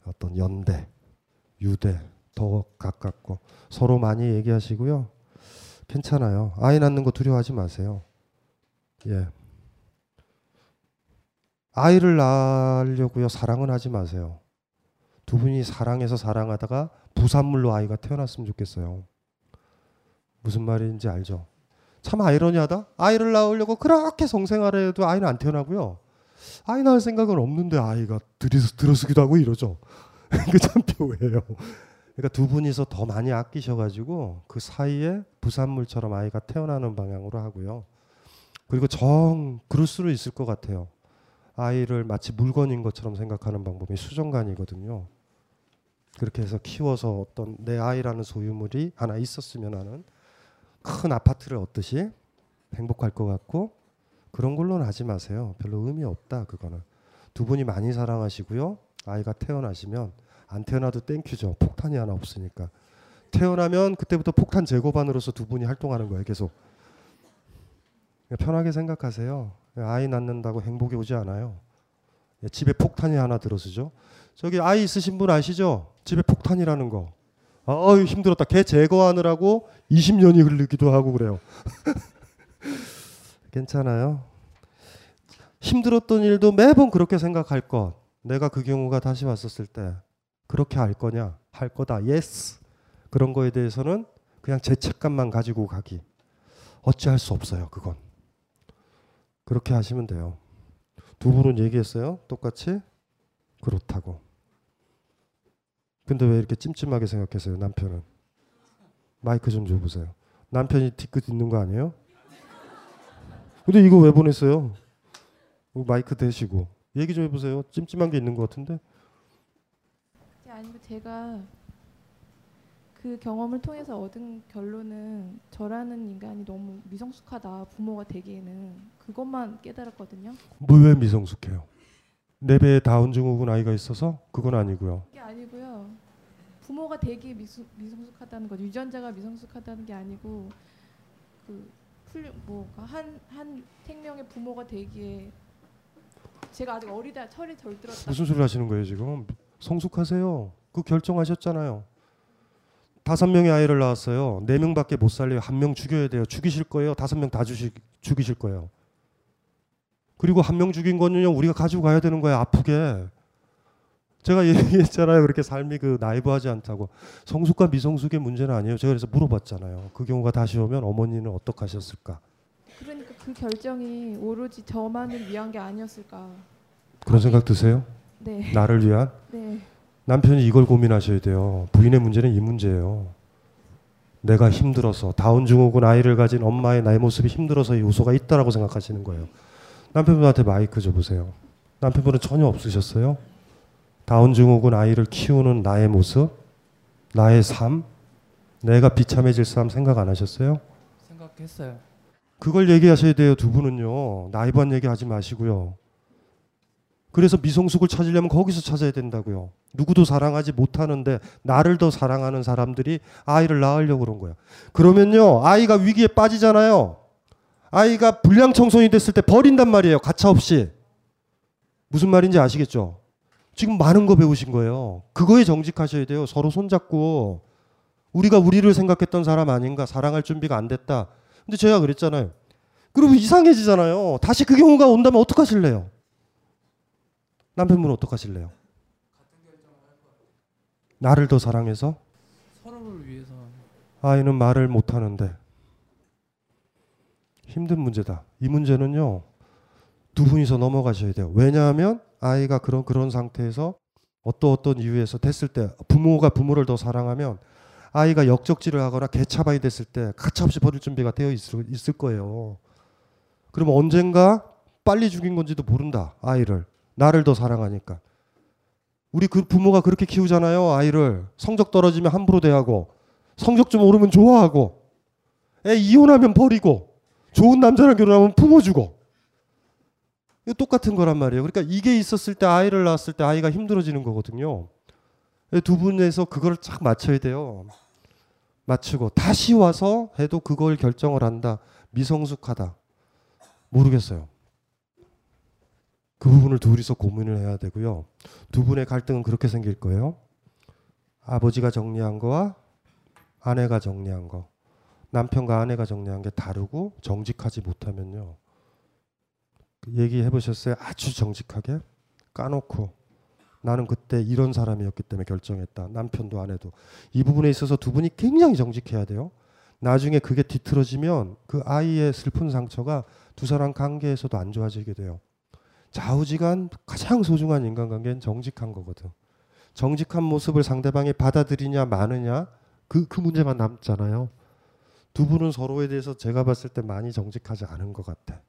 어떤 연대, 유대 더 가깝고 서로 많이 얘기하시고요. 괜찮아요. 아이 낳는 거 두려워하지 마세요. 예. 아이를 낳으려고요. 사랑은 하지 마세요. 두 분이 사랑해서 사랑하다가 부산물로 아이가 태어났으면 좋겠어요. 무슨 말인지 알죠? 참 아이러니하다. 아이를 낳으려고 그렇게 성생활 해도 아이는 안 태어나고요. 아이 낳을 생각은 없는데 아이가 들이서 들어서기도 하고 이러죠. 그참 묘해요. 그러니까 두 분이서 더 많이 아끼셔가지고 그 사이에 부산물처럼 아이가 태어나는 방향으로 하고요. 그리고 정 그럴 수도 있을 것 같아요. 아이를 마치 물건인 것처럼 생각하는 방법이 수정관이거든요. 그렇게 해서 키워서 어떤 내 아이라는 소유물이 하나 있었으면 하는 큰 아파트를 얻듯이 행복할 것 같고 그런 걸로는 하지 마세요. 별로 의미 없다 그거는. 두 분이 많이 사랑하시고요. 아이가 태어나시면 안 태어나도 thank you죠. 폭탄이 하나 없으니까. 태어나면 그때부터 폭탄 제거반으로서 두 분이 활동하는 거예요. 계속. 편하게 생각하세요. 아이 낳는다고 행복이 오지 않아요. 예, 집에 폭탄이 하나 들어서죠. 저기 아이 있으신 분 아시죠? 집에 폭탄이라는 거. 아, 어유 힘들었다. 걔 제거하느라고 20년이 흐르기도 하고 그래요. 괜찮아요. 힘들었던 일도 매번 그렇게 생각할 것. 내가 그 경우가 다시 왔었을 때 그렇게 할 거냐? 할 거다. yes. 그런 거에 대해서는 그냥 죄책감만 가지고 가기. 어찌할 수 없어요. 그건. 그렇게 하시면 돼요. 두 분은 얘기했어요. 똑같이 그렇다고. 근데 왜 이렇게 찜찜하게 생각했어요? 남편은. 마이크 좀 줘보세요. 남편이 뒤끝 있는 거 아니에요? 근데 이거 왜 보냈어요? 마이크 대시고 얘기 좀 해보세요. 찜찜한 게 있는 것 같은데. 아니면 제가 그 경험을 통해서 얻은 결론은 저라는 인간이 너무 미성숙하다 부모가 되기에는 그것만 깨달았거든요. 뭐 왜 미성숙해요? 내 배에 다운 증후군 아이가 있어서 그건 아니고요. 이게 아니고요. 부모가 되기에 미수, 미성숙하다는 것, 유전자가 미성숙하다는 게 아니고 그뭐한 한 생명의 부모가 되기에 제가 아직 어리다 철이 덜 들었다. 무슨 소리 하시는 거예요 지금? 성숙하세요. 그 결정하셨잖아요. 다섯 명의 아이를 낳았어요. 네 명밖에 못 살려요. 한 명 죽여야 돼요. 죽이실 거예요. 다섯 명다 죽이실 거예요. 그리고 한 명 죽인 거는요 우리가 가지고 가야 되는 거예요. 아프게. 제가 얘기했잖아요. 그렇게 삶이 그 나이브하지 않다고. 성숙과 미성숙의 문제는 아니에요. 제가 그래서 물어봤잖아요. 그 경우가 다시 오면 어머니는 어떻게 하셨을까? 그러니까 그 결정이 오로지 저만을 위한 게 아니었을까. 그런 생각 드세요? 네. 나를 위한? 네. 남편이 이걸 고민하셔야 돼요. 부인의 문제는 이 문제예요. 내가 힘들어서 다운 증후군 아이를 가진 엄마의 나의 모습이 힘들어서 요소가 있다라고 생각하시는 거예요. 남편분한테 마이크 줘보세요. 남편분은 전혀 없으셨어요? 다운 증후군 아이를 키우는 나의 모습, 나의 삶, 내가 비참해질 삶 생각 안 하셨어요? 생각했어요. 그걸 얘기하셔야 돼요. 두 분은요. 나이반 얘기하지 마시고요. 그래서 미성숙을 찾으려면 거기서 찾아야 된다고요. 누구도 사랑하지 못하는데 나를 더 사랑하는 사람들이 아이를 낳으려고 그런 거야. 그러면요. 아이가 위기에 빠지잖아요. 아이가 불량 청소년이 됐을 때 버린단 말이에요. 가차 없이. 무슨 말인지 아시겠죠? 지금 많은 거 배우신 거예요. 그거에 정직하셔야 돼요. 서로 손잡고 우리가 우리를 생각했던 사람 아닌가? 사랑할 준비가 안 됐다. 근데 제가 그랬잖아요. 그러면 이상해지잖아요. 다시 그 경우가 온다면 어떡하실래요? 남편분은 어떡하실래요? 나를 더 사랑해서 서로를 위해서 아이는 말을 못 하는데 힘든 문제다. 이 문제는요. 두 분이서 넘어가셔야 돼요. 왜냐하면 아이가 그런 그런 상태에서 어떤 어떤 이유에서 됐을 때 부모가 부모를 더 사랑하면 아이가 역적질을 하거나 개차반이 됐을 때 가차없이 버릴 준비가 되어 있을, 있을 거예요. 그러면 언젠가 빨리 죽인 건지도 모른다. 아이를. 나를 더 사랑하니까. 우리 그 부모가 그렇게 키우잖아요. 아이를 성적 떨어지면 함부로 대하고 성적 좀 오르면 좋아하고 애 이혼하면 버리고 좋은 남자랑 결혼하면 품어주고 똑같은 거란 말이에요. 그러니까 이게 있었을 때 아이를 낳았을 때 아이가 힘들어지는 거거든요. 두 분에서 그걸 쫙 맞춰야 돼요. 맞추고 다시 와서 해도 그걸 결정을 한다. 미성숙하다. 모르겠어요. 그 부분을 둘이서 고민을 해야 되고요. 두 분의 갈등은 그렇게 생길 거예요. 아버지가 정리한 거와 아내가 정리한 거. 남편과 아내가 정리한 게 다르고 정직하지 못하면요. 얘기해 보셨어요? 아주 정직하게 까놓고 나는 그때 이런 사람이었기 때문에 결정했다. 남편도 아내도 이 부분에 있어서 두 분이 굉장히 정직해야 돼요. 나중에 그게 뒤틀어지면 그 아이의 슬픈 상처가 두 사람 관계에서도 안 좋아지게 돼요. 좌우지간 가장 소중한 인간관계는 정직한 거거든. 정직한 모습을 상대방이 받아들이냐 마느냐 그, 그 문제만 남잖아요. 두 분은 서로에 대해서 제가 봤을 때 많이 정직하지 않은 것 같아.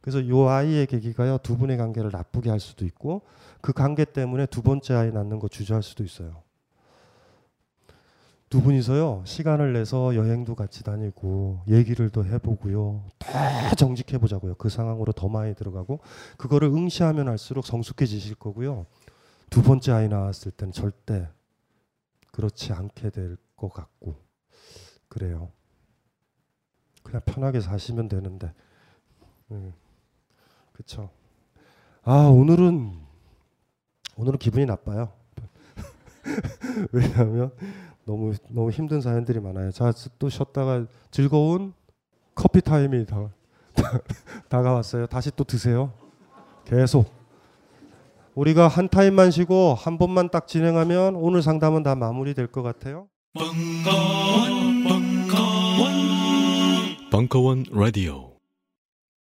그래서 요 아이의 계기가요 두 분의 관계를 나쁘게 할 수도 있고 그 관계 때문에 두 번째 아이 낳는 거 주저할 수도 있어요. 두 분이서요 시간을 내서 여행도 같이 다니고 얘기를 더 해보고요 더 정직해 보자고요 그 상황으로 더 많이 들어가고 그거를 응시하면 할수록 성숙해지실 거고요 두 번째 아이 낳았을 때는 절대 그렇지 않게 될 것 같고 그래요 그냥 편하게 사시면 되는데 음, 그렇죠 아 오늘은 오늘은 기분이 나빠요 왜냐하면 너무 너무 힘든 사연들이 많아요. 자, 또 쉬었다가 즐거운 커피 타임이 다, 다, 다가왔어요. 다시 또 드세요. 계속. 우리가 한 타임만 쉬고 한 번만 딱 진행하면 오늘 상담은 다 마무리될 것 같아요. 벙커원, Bunkawan Radio.